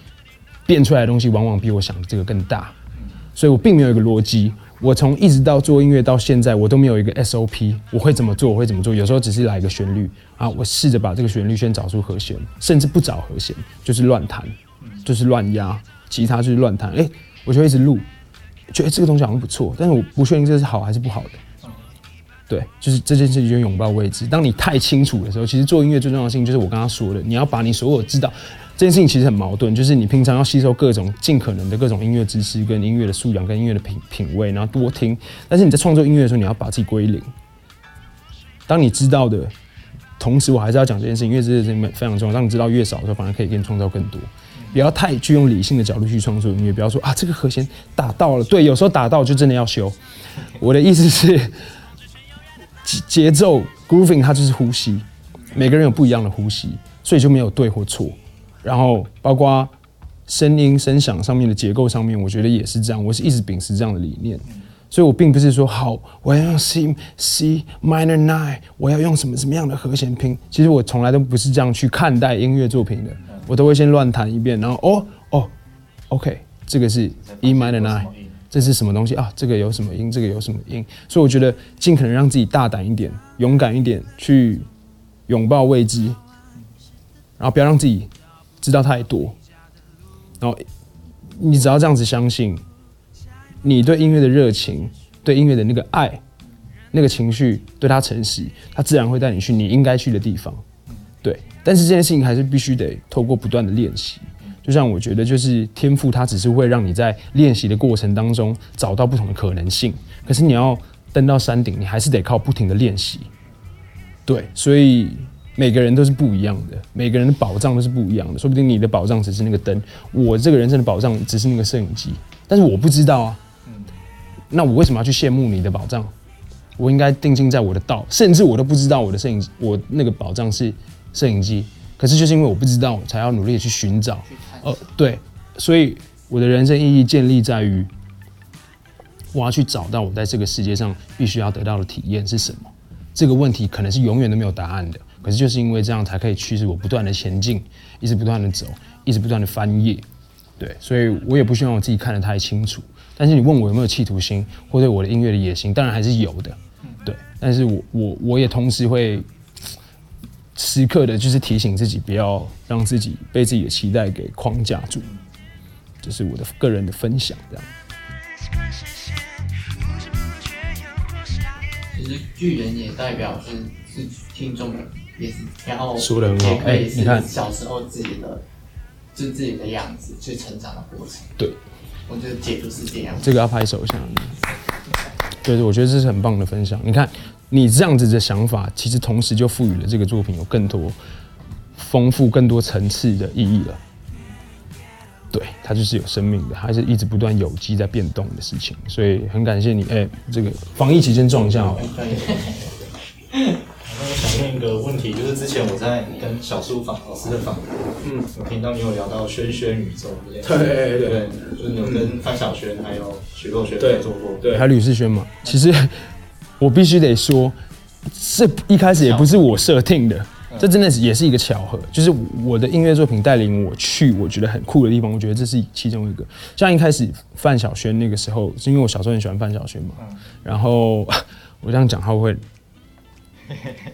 变出来的东西往往比我想的这个更大。所以我并没有一个逻辑。我从一直到做音乐到现在，我都没有一个 SOP，我会怎么做，我会怎么做。有时候只是来一个旋律啊，我试着把这个旋律先找出和弦，甚至不找和弦，就是乱弹，就是乱压，吉他就是乱弹。哎、我就一直录，觉得这个东西好像不错，但是我不确定这是好还是不好的。对，就是这件事情就拥抱未知。当你太清楚的时候，其实做音乐最重要的事情就是我刚刚说的，你要把你所有知道这件事情其实很矛盾，就是你平常要吸收各种尽可能的各种音乐知识、跟音乐的素养、跟音乐的品品味，然后多听。但是你在创作音乐的时候，你要把自己归零。当你知道的同时，我还是要讲这件事情，因为这件事情非常重要。当你知道越少的时候，反而可以给你创造更多。不要太去用理性的角度去创作音乐，不要说啊这个和弦打到了，对，有时候打到就真的要修。我的意思是。节节奏 grooving 它就是呼吸，每个人有不一样的呼吸，所以就没有对或错。然后包括声音声响上面的结构上面，我觉得也是这样。我是一直秉持这样的理念，所以我并不是说好我要用 C C minor nine，我要用什么什么样的和弦拼。其实我从来都不是这样去看待音乐作品的，我都会先乱弹一遍，然后哦哦，OK，这个是 E minor nine。这是什么东西啊？这个有什么音？这个有什么音？所以我觉得尽可能让自己大胆一点、勇敢一点，去拥抱未知，然后不要让自己知道太多。然后你只要这样子相信，你对音乐的热情、对音乐的那个爱、那个情绪，对它诚实，它自然会带你去你应该去的地方。对，但是这件事情还是必须得透过不断的练习。就像我觉得，就是天赋，它只是会让你在练习的过程当中找到不同的可能性。可是你要登到山顶，你还是得靠不停的练习。对，所以每个人都是不一样的，每个人的宝藏都是不一样的。说不定你的宝藏只是那个灯，我这个人生的宝藏只是那个摄影机，但是我不知道啊。那我为什么要去羡慕你的宝藏？我应该定睛在我的道，甚至我都不知道我的摄影我那个宝藏是摄影机，可是就是因为我不知道，才要努力的去寻找。呃，对，所以我的人生意义建立在于，我要去找到我在这个世界上必须要得到的体验是什么。这个问题可能是永远都没有答案的，可是就是因为这样才可以驱使我不断的前进，一直不断的走，一直不断的翻页。对，所以我也不希望我自己看得太清楚。但是你问我有没有企图心，或对我的音乐的野心，当然还是有的。对，但是我我我也同时会时刻的，就是提醒自己，不要让自己被自己的期待给框架住。这是我的个人的分享，这样。其实巨人也代表是是听众的，也是，然后说得很好也可以哎你看是小时候自己的，就自己的样子去成长的过程。对，我觉得解读是这样。这个要拍手一下。对对，我觉得这是很棒的分享。你看，你这样子的想法，其实同时就赋予了这个作品有更多丰富、更多层次的意义了。对，它就是有生命的，它是一直不断有机在变动的事情。所以很感谢你，哎、这个防疫期间撞一下好了。那我想问一个问题，就是之前我在跟小苏访老师的访谈，嗯，我听到你有聊到轩轩宇宙这件事，对对对，就是你有跟范晓萱还有许若瑄对合作过，对，还有吕世轩嘛。其实我必须得说，这一开始也不是我设定的，这真的是也是一个巧合。就是我的音乐作品带领我去我觉得很酷的地方，我觉得这是其中一个。像一开始范晓萱那个时候，是因为我小时候很喜欢范晓萱嘛，然后我这样讲他会会，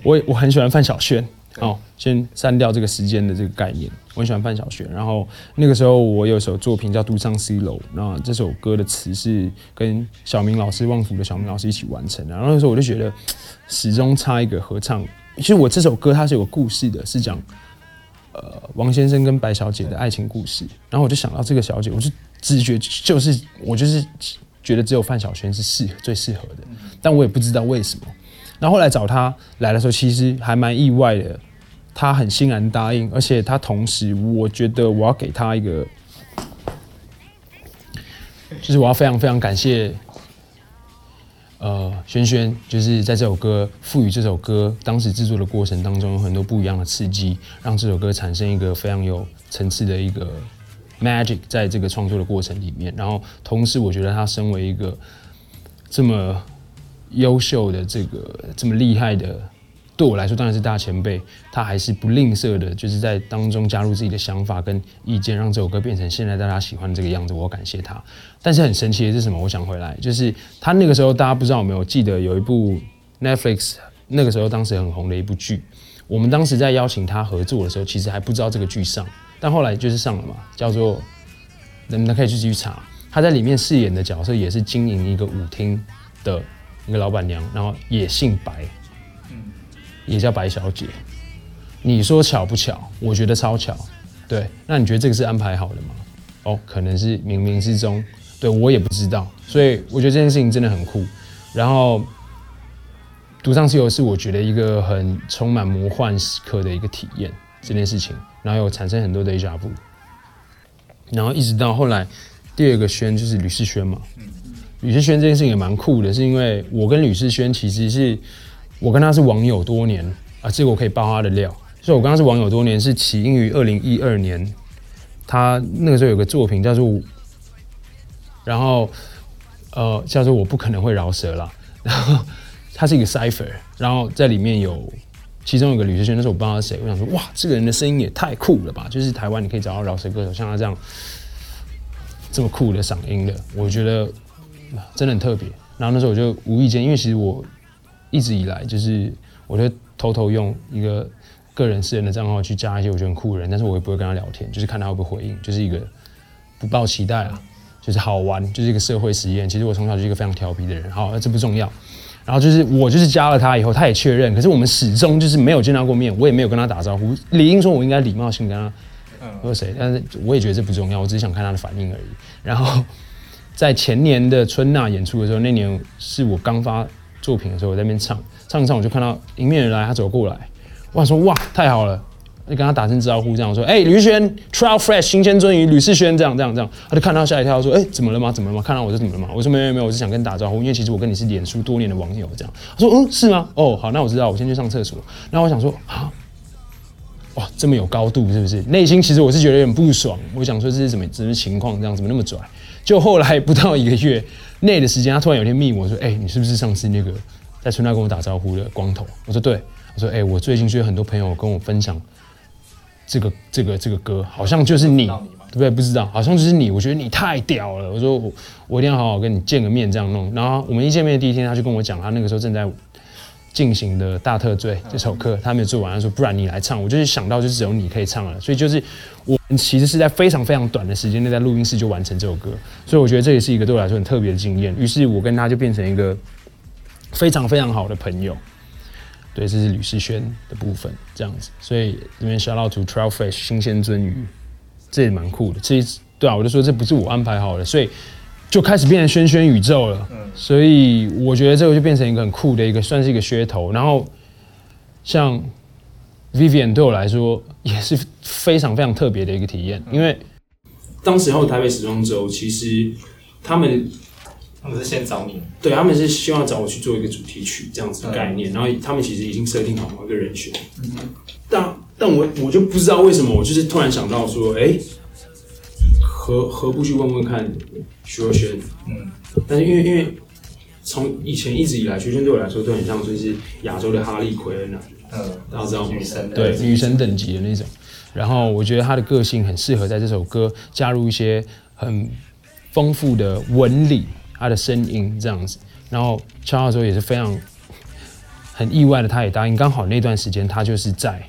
我也 *laughs* 我很喜欢范晓萱。哦，先删掉这个时间的这个概念。我很喜欢范晓萱，然后那个时候我有首作品叫《独上 C 楼》，那这首歌的词是跟小明老师、旺福的小明老师一起完成的。然后那时候我就觉得始终差一个合唱。其实我这首歌它是有故事的，是讲呃王先生跟白小姐的爱情故事。然后我就想到这个小姐，我就直觉就是我就是觉得只有范晓萱是适最适合的，但我也不知道为什么。然后后来找她来的时候，其实还蛮意外的。他很欣然答应，而且他同时，我觉得我要给他一个，就是我要非常非常感谢，呃，轩轩，就是在这首歌赋予这首歌当时制作的过程当中有很多不一样的刺激，让这首歌产生一个非常有层次的一个 magic 在这个创作的过程里面。然后同时，我觉得他身为一个这么优秀的这个这么厉害的。对我来说当然是大前辈，他还是不吝啬的，就是在当中加入自己的想法跟意见，让这首歌变成现在大家喜欢这个样子。我感谢他。但是很神奇的是什么？我想回来，就是他那个时候大家不知道有没有记得有一部 Netflix 那个时候当时很红的一部剧，我们当时在邀请他合作的时候，其实还不知道这个剧上，但后来就是上了嘛，叫做你们可以去继续查。他在里面饰演的角色也是经营一个舞厅的一个老板娘，然后也姓白。也叫白小姐，你说巧不巧？我觉得超巧。对，那你觉得这个是安排好的吗？哦，可能是冥冥之中，对我也不知道。所以我觉得这件事情真的很酷。然后，独上西游是我觉得一个很充满魔幻时刻的一个体验，这件事情，然后有产生很多的 deja vu。然后一直到后来，第二个轩就是吕世轩嘛。吕世轩这件事情也蛮酷的，是因为我跟吕世轩其实是。我跟他是网友多年啊，这个我可以爆他的料。所以我跟他是网友多年，是起因于二零一二年，他那个时候有个作品叫做，然后呃叫做我不可能会饶舌了。*laughs* 然后他是一个 cipher，然后在里面有其中有个吕志轩，那时候我不知道他是谁，我想说哇，这个人的声音也太酷了吧！就是台湾你可以找到饶舌歌手像他这样这么酷的嗓音的，我觉得真的很特别。然后那时候我就无意间，因为其实我。一直以来就是，我就偷偷用一个个人私人的账号去加一些我觉得很酷的人，但是我也不会跟他聊天，就是看他会不会回应，就是一个不抱期待啊，就是好玩，就是一个社会实验。其实我从小就是一个非常调皮的人，好，这不重要。然后就是我就是加了他以后，他也确认，可是我们始终就是没有见到过面，我也没有跟他打招呼。理应说我应该礼貌性跟他说谁，但是我也觉得这不重要，我只是想看他的反应而已。然后在前年的春娜演出的时候，那年是我刚发。作品的时候，我在那边唱唱唱，我就看到迎面而来，他走过来，我想说哇，太好了，就跟他打声招呼，这样说，哎、吕轩，Trial Fresh 新鲜鳟鱼，吕世轩，这样这样这样，他就看到吓一跳，说，哎、怎么了吗？怎么了吗？看到我就怎么了吗？我说没有没有，我是想跟你打招呼，因为其实我跟你是脸书多年的网友，这样。他说，嗯，是吗？哦，好，那我知道，我先去上厕所。然后我想说，啊。哇，这么有高度是不是？内心其实我是觉得有点不爽，我想说这是怎么什么情况？这样怎么那么拽？就后来不到一个月内的时间，他突然有一天密我说：“哎、你是不是上次那个在春大跟我打招呼的光头？”我说：“对。”我说：“哎、我最近就有很多朋友跟我分享这个这个这个歌，好像就是你，对不对？不知道，好像就是你。我觉得你太屌了。我说我我一定要好好跟你见个面，这样弄。然后我们一见面的第一天，他就跟我讲，他那个时候正在进行的大特醉这首歌，他没有做完，他说不然你来唱，我就是想到就是只有你可以唱了，所以就是我们其实是在非常非常短的时间内在录音室就完成这首歌，所以我觉得这也是一个对我来说很特别的经验。于是我跟他就变成一个非常非常好的朋友。对，这是吕世轩的部分，这样子，所以这边 shout out to Trial Fresh 新鲜鳟鱼，这也蛮酷的。这对啊，我就说这不是我安排好的，所以就开始变成轩轩宇宙了。所以我觉得这个就变成一个很酷的一个，算是一个噱头。然后像 Vivian 对我来说也是非常非常特别的一个体验，因为当时候台北时装周其实他们他们是先找你，对他们是希望找我去做一个主题曲这样子的概念，然后他们其实已经设定好某一个人选，但但我我就不知道为什么，我就是突然想到说，哎、何何不去问问看徐若瑄？嗯，但是因为因为从以前一直以来，徐若瑄对我来说都很像就是亚洲的哈利奎恩啊，嗯，大家知道女神对，女神等级的那种。然后我觉得她的个性很适合在这首歌加入一些很丰富的纹理，她的声音这样子。然后敲的时候也是非常很意外的，她也答应。刚好那段时间她就是在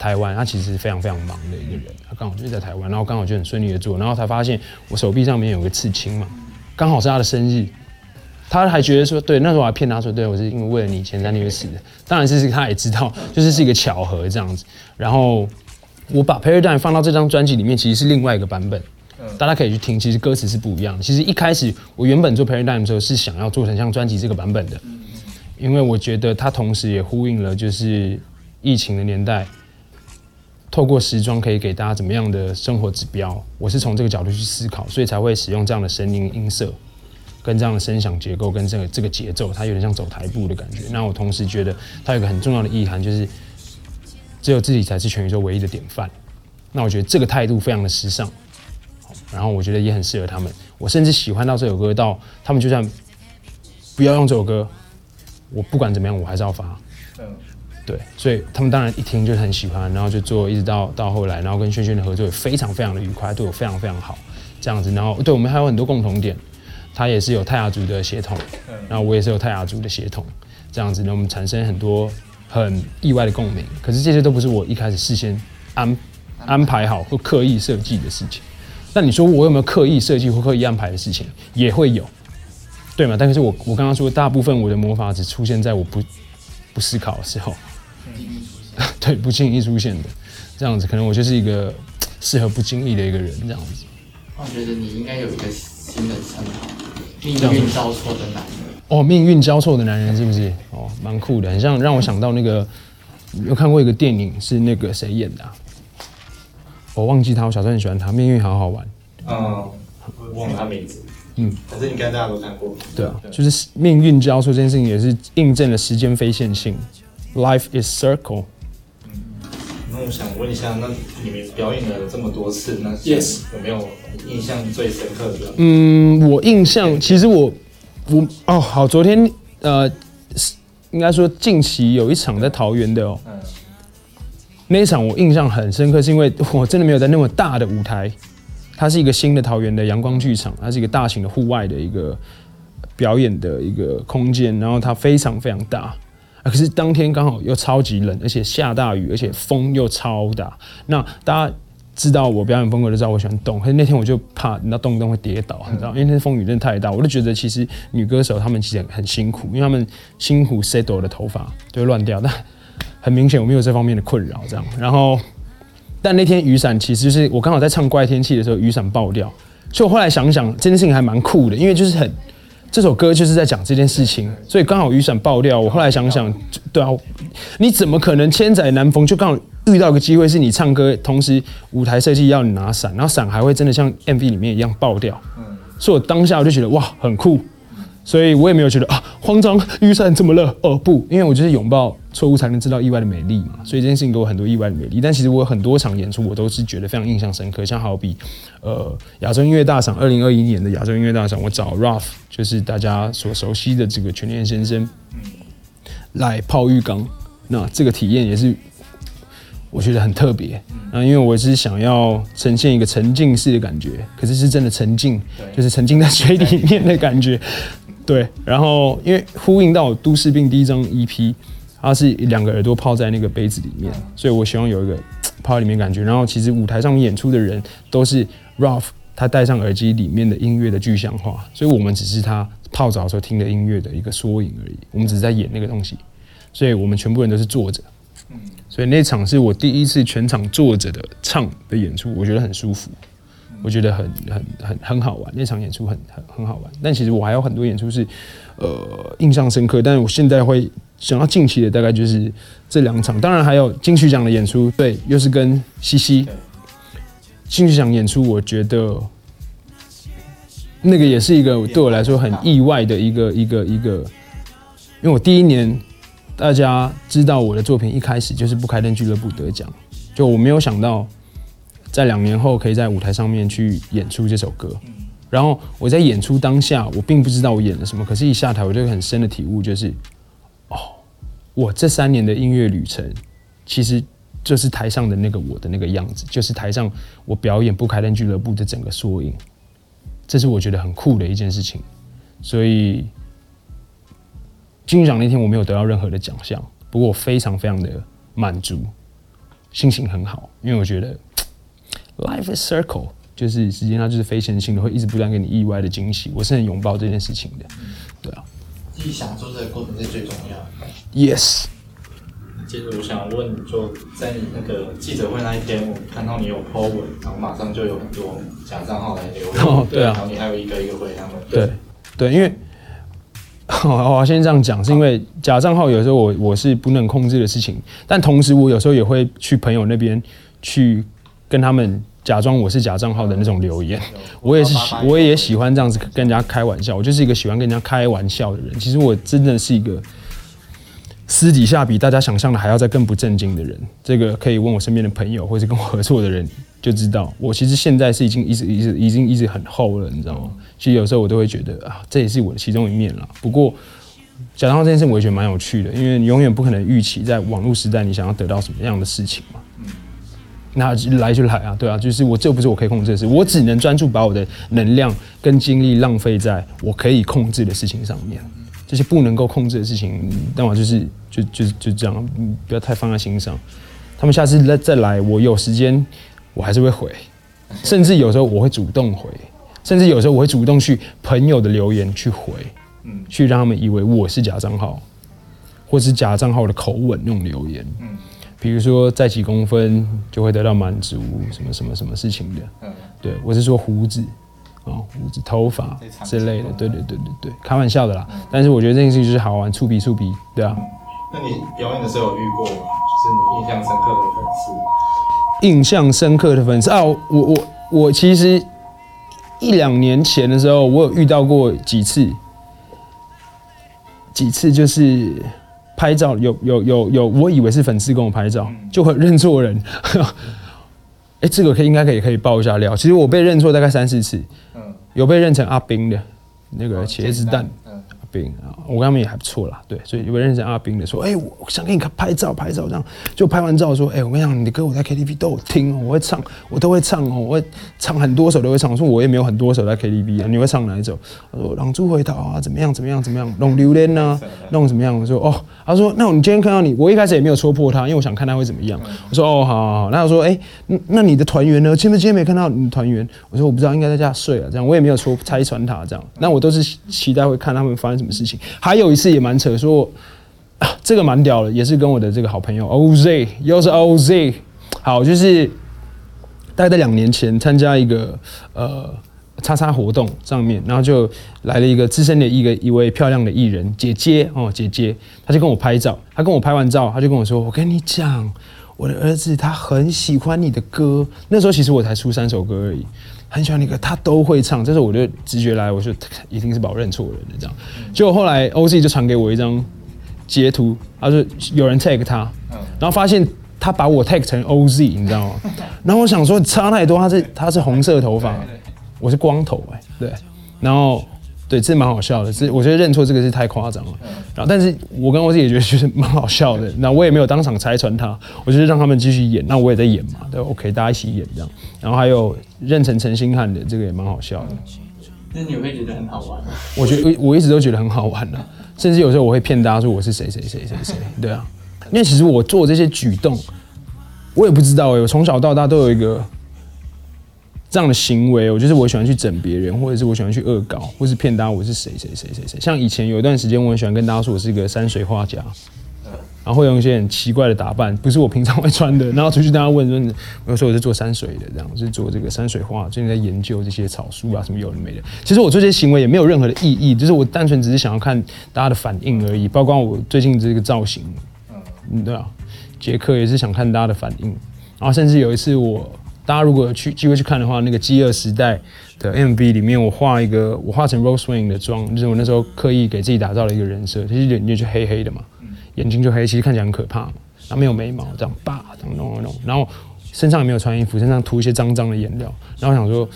台湾，他其实是非常非常忙的一个人，他刚好就是在台湾，然后刚好就很顺利的做，然后才发现我手臂上面有个刺青嘛，刚好是他的生日。他还觉得说，对，那时候我还骗他说，对我是因为为了你前三天会死的。当然这是他也知道，*laughs* 就是是一个巧合这样子。然后我把 Paradigm 放到这张专辑里面，其实是另外一个版本，大家可以去听。其实歌词是不一样的。其实一开始我原本做 Paradigm 的时候是想要做成像专辑这个版本的，因为我觉得它同时也呼应了就是疫情的年代，透过时装可以给大家怎么样的生活指标。我是从这个角度去思考，所以才会使用这样的声音音色。跟这样的声响结构跟这个这个节奏，它有点像走台步的感觉。那我同时觉得它有个很重要的意涵，就是只有自己才是全宇宙唯一的典范。那我觉得这个态度非常的时尚，然后我觉得也很适合他们。我甚至喜欢到这首歌到他们就算不要用这首歌，我不管怎么样我还是要发。嗯，对，所以他们当然一听就很喜欢，然后就做一直到到后来，然后跟轩轩的合作也非常非常的愉快，对我非常非常好，这样子。然后对我们还有很多共同点，他也是有泰雅族的血统，然后我也是有泰雅族的血统，这样子呢，我们产生很多很意外的共鸣。可是这些都不是我一开始事先安安排好或刻意设计的事情。那你说我有没有刻意设计或刻意安排的事情？也会有，对吗？但是我我刚刚说，大部分我的魔法只出现在我不不思考的时候，*laughs* 对，不经意出现的，这样子，可能我就是一个适合不经意的一个人，这样子。我觉得你应该有一个新的称号，命运交错的男人。哦，命运交错的男人是不是？哦，蛮酷的，很像让我想到那个，有看过一个电影是那个谁演的、啊？我忘记他，我小时候很喜欢他，《命运好好玩》。嗯，我忘了他名字，嗯，可是应该大家都看过，对啊，就是命运交错这件事情也是印证了时间非线性，Life is circle。那我想问一下，那你们表演了这么多次，那 Yes 有没有印象最深刻的？嗯，我印象其实我我哦好，昨天呃是应该说近期有一场在桃园的哦，嗯。那一场我印象很深刻，是因为我真的没有在那么大的舞台，它是一个新的桃园的阳光剧场，它是一个大型的户外的一个表演的一个空间，然后它非常非常大。啊可是当天刚好又超级冷，而且下大雨，而且风又超大。那大家知道我表演风格，就知道我喜欢动。可是那天我就怕，你知道动一动会跌倒，你知道，因为那天风雨真的太大。我就觉得其实女歌手她们其实很很辛苦，因为她们辛苦 settle 的头发就会乱掉，但很明显我没有这方面的困扰，这样。然后，但那天雨伞其实就是我刚好在唱怪天气的时候，雨伞爆掉，所以我后来想想这件事情还蛮酷的，因为就是很这首歌就是在讲这件事情，所以刚好雨伞爆掉。我后来想想，对啊，你怎么可能千载难逢？就刚好遇到个机会是你唱歌，同时舞台设计要你拿伞，然后伞还会真的像 MV 里面一样爆掉，所以我当下我就觉得哇很酷，所以我也没有觉得啊慌张，预算这么了？哦不，因为我就是拥抱错误才能知道意外的美丽嘛，所以这件事情给我很多意外的美丽。但其实我有很多场演出我都是觉得非常印象深刻，像好比呃亚洲音乐大赏二零二一年的亚洲音乐大赏，我找 Ralph 就是大家所熟悉的这个全联先生来泡浴缸，那这个体验也是我觉得很特别。那因为我是想要呈现一个沉浸式的感觉，可是是真的沉浸，就是沉浸在水里面的感觉。对，然后因为呼应到我都市病第一张 EP，它是两个耳朵泡在那个杯子里面，所以我希望有一个 *tsk* 泡在里面感觉。然后其实舞台上演出的人都是 Ralph，他戴上耳机里面的音乐的具象化，所以我们只是他泡澡时候听的音乐的一个缩影而已，我们只是在演那个东西，所以我们全部人都是坐着。所以那场是我第一次全场坐着的唱的演出，我觉得很舒服，我觉得很很很很好玩。那场演出很很很好玩，但其实我还有很多演出是呃印象深刻，但是我现在会想要近期的大概就是这两场，当然还有金曲奖的演出，对，又是跟西西金曲奖演出，我觉得那个也是一个对我来说很意外的一个一个一个，因为我第一年。大家知道我的作品一开始就是不开灯俱乐部得奖，就我没有想到，在两年后可以在舞台上面去演出这首歌。然后我在演出当下，我并不知道我演了什么，可是一下台，我就很深的体悟，就是哦，我这三年的音乐旅程，其实就是台上的那个我的那个样子，就是台上我表演不开灯俱乐部的整个缩影。这是我觉得很酷的一件事情，所以。金曲奖那天我没有得到任何的奖项，不过我非常非常的满足，心情很好，因为我觉得 life is circle，就是时间它就是非线性的，会一直不断给你意外的惊喜。我是很拥抱这件事情的，对啊，自己享受这个过程是最重要的。Yes。接着我想问，就在你那个记者会那一天，我看到你有 po 文，然后马上就有很多假账号来留言，对啊，然后你还有一个一个回他们，对对，因为。*laughs* 我先这样讲，是因为假账号有时候我我是不能控制的事情，但同时我有时候也会去朋友那边去跟他们假装我是假账号的那种留言。我也是，我也喜欢这样子跟人家开玩笑。我就是一个喜欢跟人家开玩笑的人。其实我真的是一个私底下比大家想象的还要再更不正经的人。这个可以问我身边的朋友或者跟我合作的人就知道，我其实现在是已经一直一直已经一直很厚了，你知道吗？其实有时候我都会觉得啊，这也是我的其中一面了。不过，假账号这件事我也觉得蛮有趣的，因为你永远不可能预期在网络时代你想要得到什么样的事情嘛。那来就来啊，对啊，就是我这不是我可以控制的事，我只能专注把我的能量跟精力浪费在我可以控制的事情上面。这些不能够控制的事情，那我就是就就就这样，不要太放在心上。他们下次再再来，我有时间我还是会回，甚至有时候我会主动回。甚至有时候我会主动去朋友的留言去回，嗯，去让他们以为我是假账号，或是假账号的口吻那种留言，嗯，比如说在几公分就会得到满足，什么什么什么事情的，嗯，对我是说胡子，哦，胡子、头发之类的，对对对对对，开玩笑的啦。但是我觉得这件事情就是好玩，触鼻触鼻，对啊。那你表演的时候有遇过吗？就是你印象深刻的粉丝？印象深刻的粉丝啊，我我我其实。一两年前的时候，我有遇到过几次，几次就是拍照，有有有有，我以为是粉丝跟我拍照，就会认错人。*laughs* 哎，这个可以应该可以可以爆一下料。其实我被认错大概三四次，有被认成阿兵的那个茄子蛋。兵啊，我跟他们也还不错啦，对，所以有个认识阿兵的说，哎，我想给你看拍照，拍照这样，就拍完照说，哎，我跟你讲，你的歌我在 KTV 都有听哦，我会唱，我都会唱哦，我会唱很多首都会唱。我说我也没有很多首在 KTV 啊，你会唱哪一首？他说《狼蛛回头》啊，怎么样怎么样怎么样，《龙榴莲》呢，弄怎么样？我说哦，他说那我们今天看到你，我一开始也没有戳破他，因为我想看他会怎么样。我说哦，好好好。那我说，哎，那你的团员呢？今天今天没看到你的团员？我说我不知道，应该在家睡了。这样我也没有戳拆穿他这样。那我都是期待会看他们发生什么事情，还。有一次也蛮扯，说，这个蛮屌的，也是跟我的这个好朋友 OZ，又是 OZ，好，就是大概在两年前参加一个呃叉叉活动上面，然后就来了一个资深的一个一位漂亮的艺人姐姐哦，姐姐，她就跟我拍照，她跟我拍完照，她就跟我说，我跟你讲。我的儿子他很喜欢你的歌。那时候其实我才出三首歌而已，很喜欢你的歌，他都会唱。这时候我就直觉来，我就一定是把我认错人了这样。结果后来 OZ 就传给我一张截图，他说有人 tag 他，然后发现他把我 tag 成 OZ，你知道吗？然后我想说差太多，他是他是红色头发，我是光头哎、对，然后对，这蛮好笑的，这我觉得认错这个是太夸张了。然后，但是我跟我自己也觉得就是蛮好笑的。那我也没有当场拆穿他，我就是让他们继续演，那我也在演嘛，对，OK，大家一起演这样。然后还有认成陈星汉的这个也蛮好笑的，那你会觉得很好玩吗？我觉得我一直都觉得很好玩的、甚至有时候我会骗大家说我是谁谁谁谁谁，对啊，因为其实我做这些举动，我也不知道哎、我从小到大都有一个这样的行为，我就是我喜欢去整别人，或者是我喜欢去恶搞，或是骗大家我是谁谁谁谁谁。像以前有一段时间，我很喜欢跟大家说我是一个山水画家，然后会用一些很奇怪的打扮，不是我平常会穿的，然后出去大家问说，我说我是做山水的，这样，我是做这个山水画，最近在研究这些草书啊，什么有的没的。其实我做这些行为也没有任何的意义，就是我单纯只是想要看大家的反应而已。包括我最近这个造型，嗯，对啊，杰克也是想看大家的反应。然后甚至有一次我，大家如果有去机会去看的话，那个《饥饿时代》的 MV 里面，我画一个我画成 Rose Wing 的妆，就是我那时候刻意给自己打造了一个人设，就是眼睛就黑黑的嘛，眼睛就黑，其实看起来很可怕嘛，然后没有眉毛，这样叭这样弄弄弄，然后身上也没有穿衣服，身上涂一些脏脏的颜料，然后想说。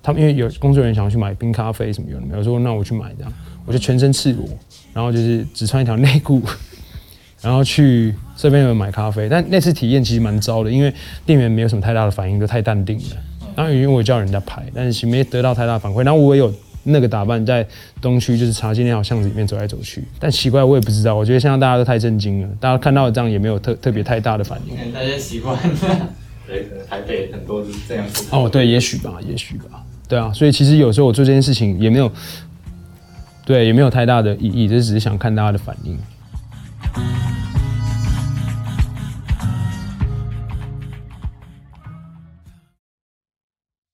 他们因为有工作人员想要去买冰咖啡什么有的没有，我说那我去买这样，我就全身赤裸，然后就是只穿一条内裤，*laughs* 然后去这边有买咖啡，但那次体验其实蛮糟的，因为店员没有什么太大的反应，都太淡定了。然后因为我叫人家排，但是其实没得到太大反馈。然后我也有那个打扮在东区，就是茶街那条巷子里面走来走去。但奇怪，我也不知道，我觉得现在大家都太震惊了，大家看到这样也没有特特别太大的反应。可能大家习惯了。对，可能台北很多就是这样子。哦，对，也许吧，也许吧，对啊，所以其实有时候我做这件事情也没有，对，也没有太大的意义，就是只是想看大家的反应。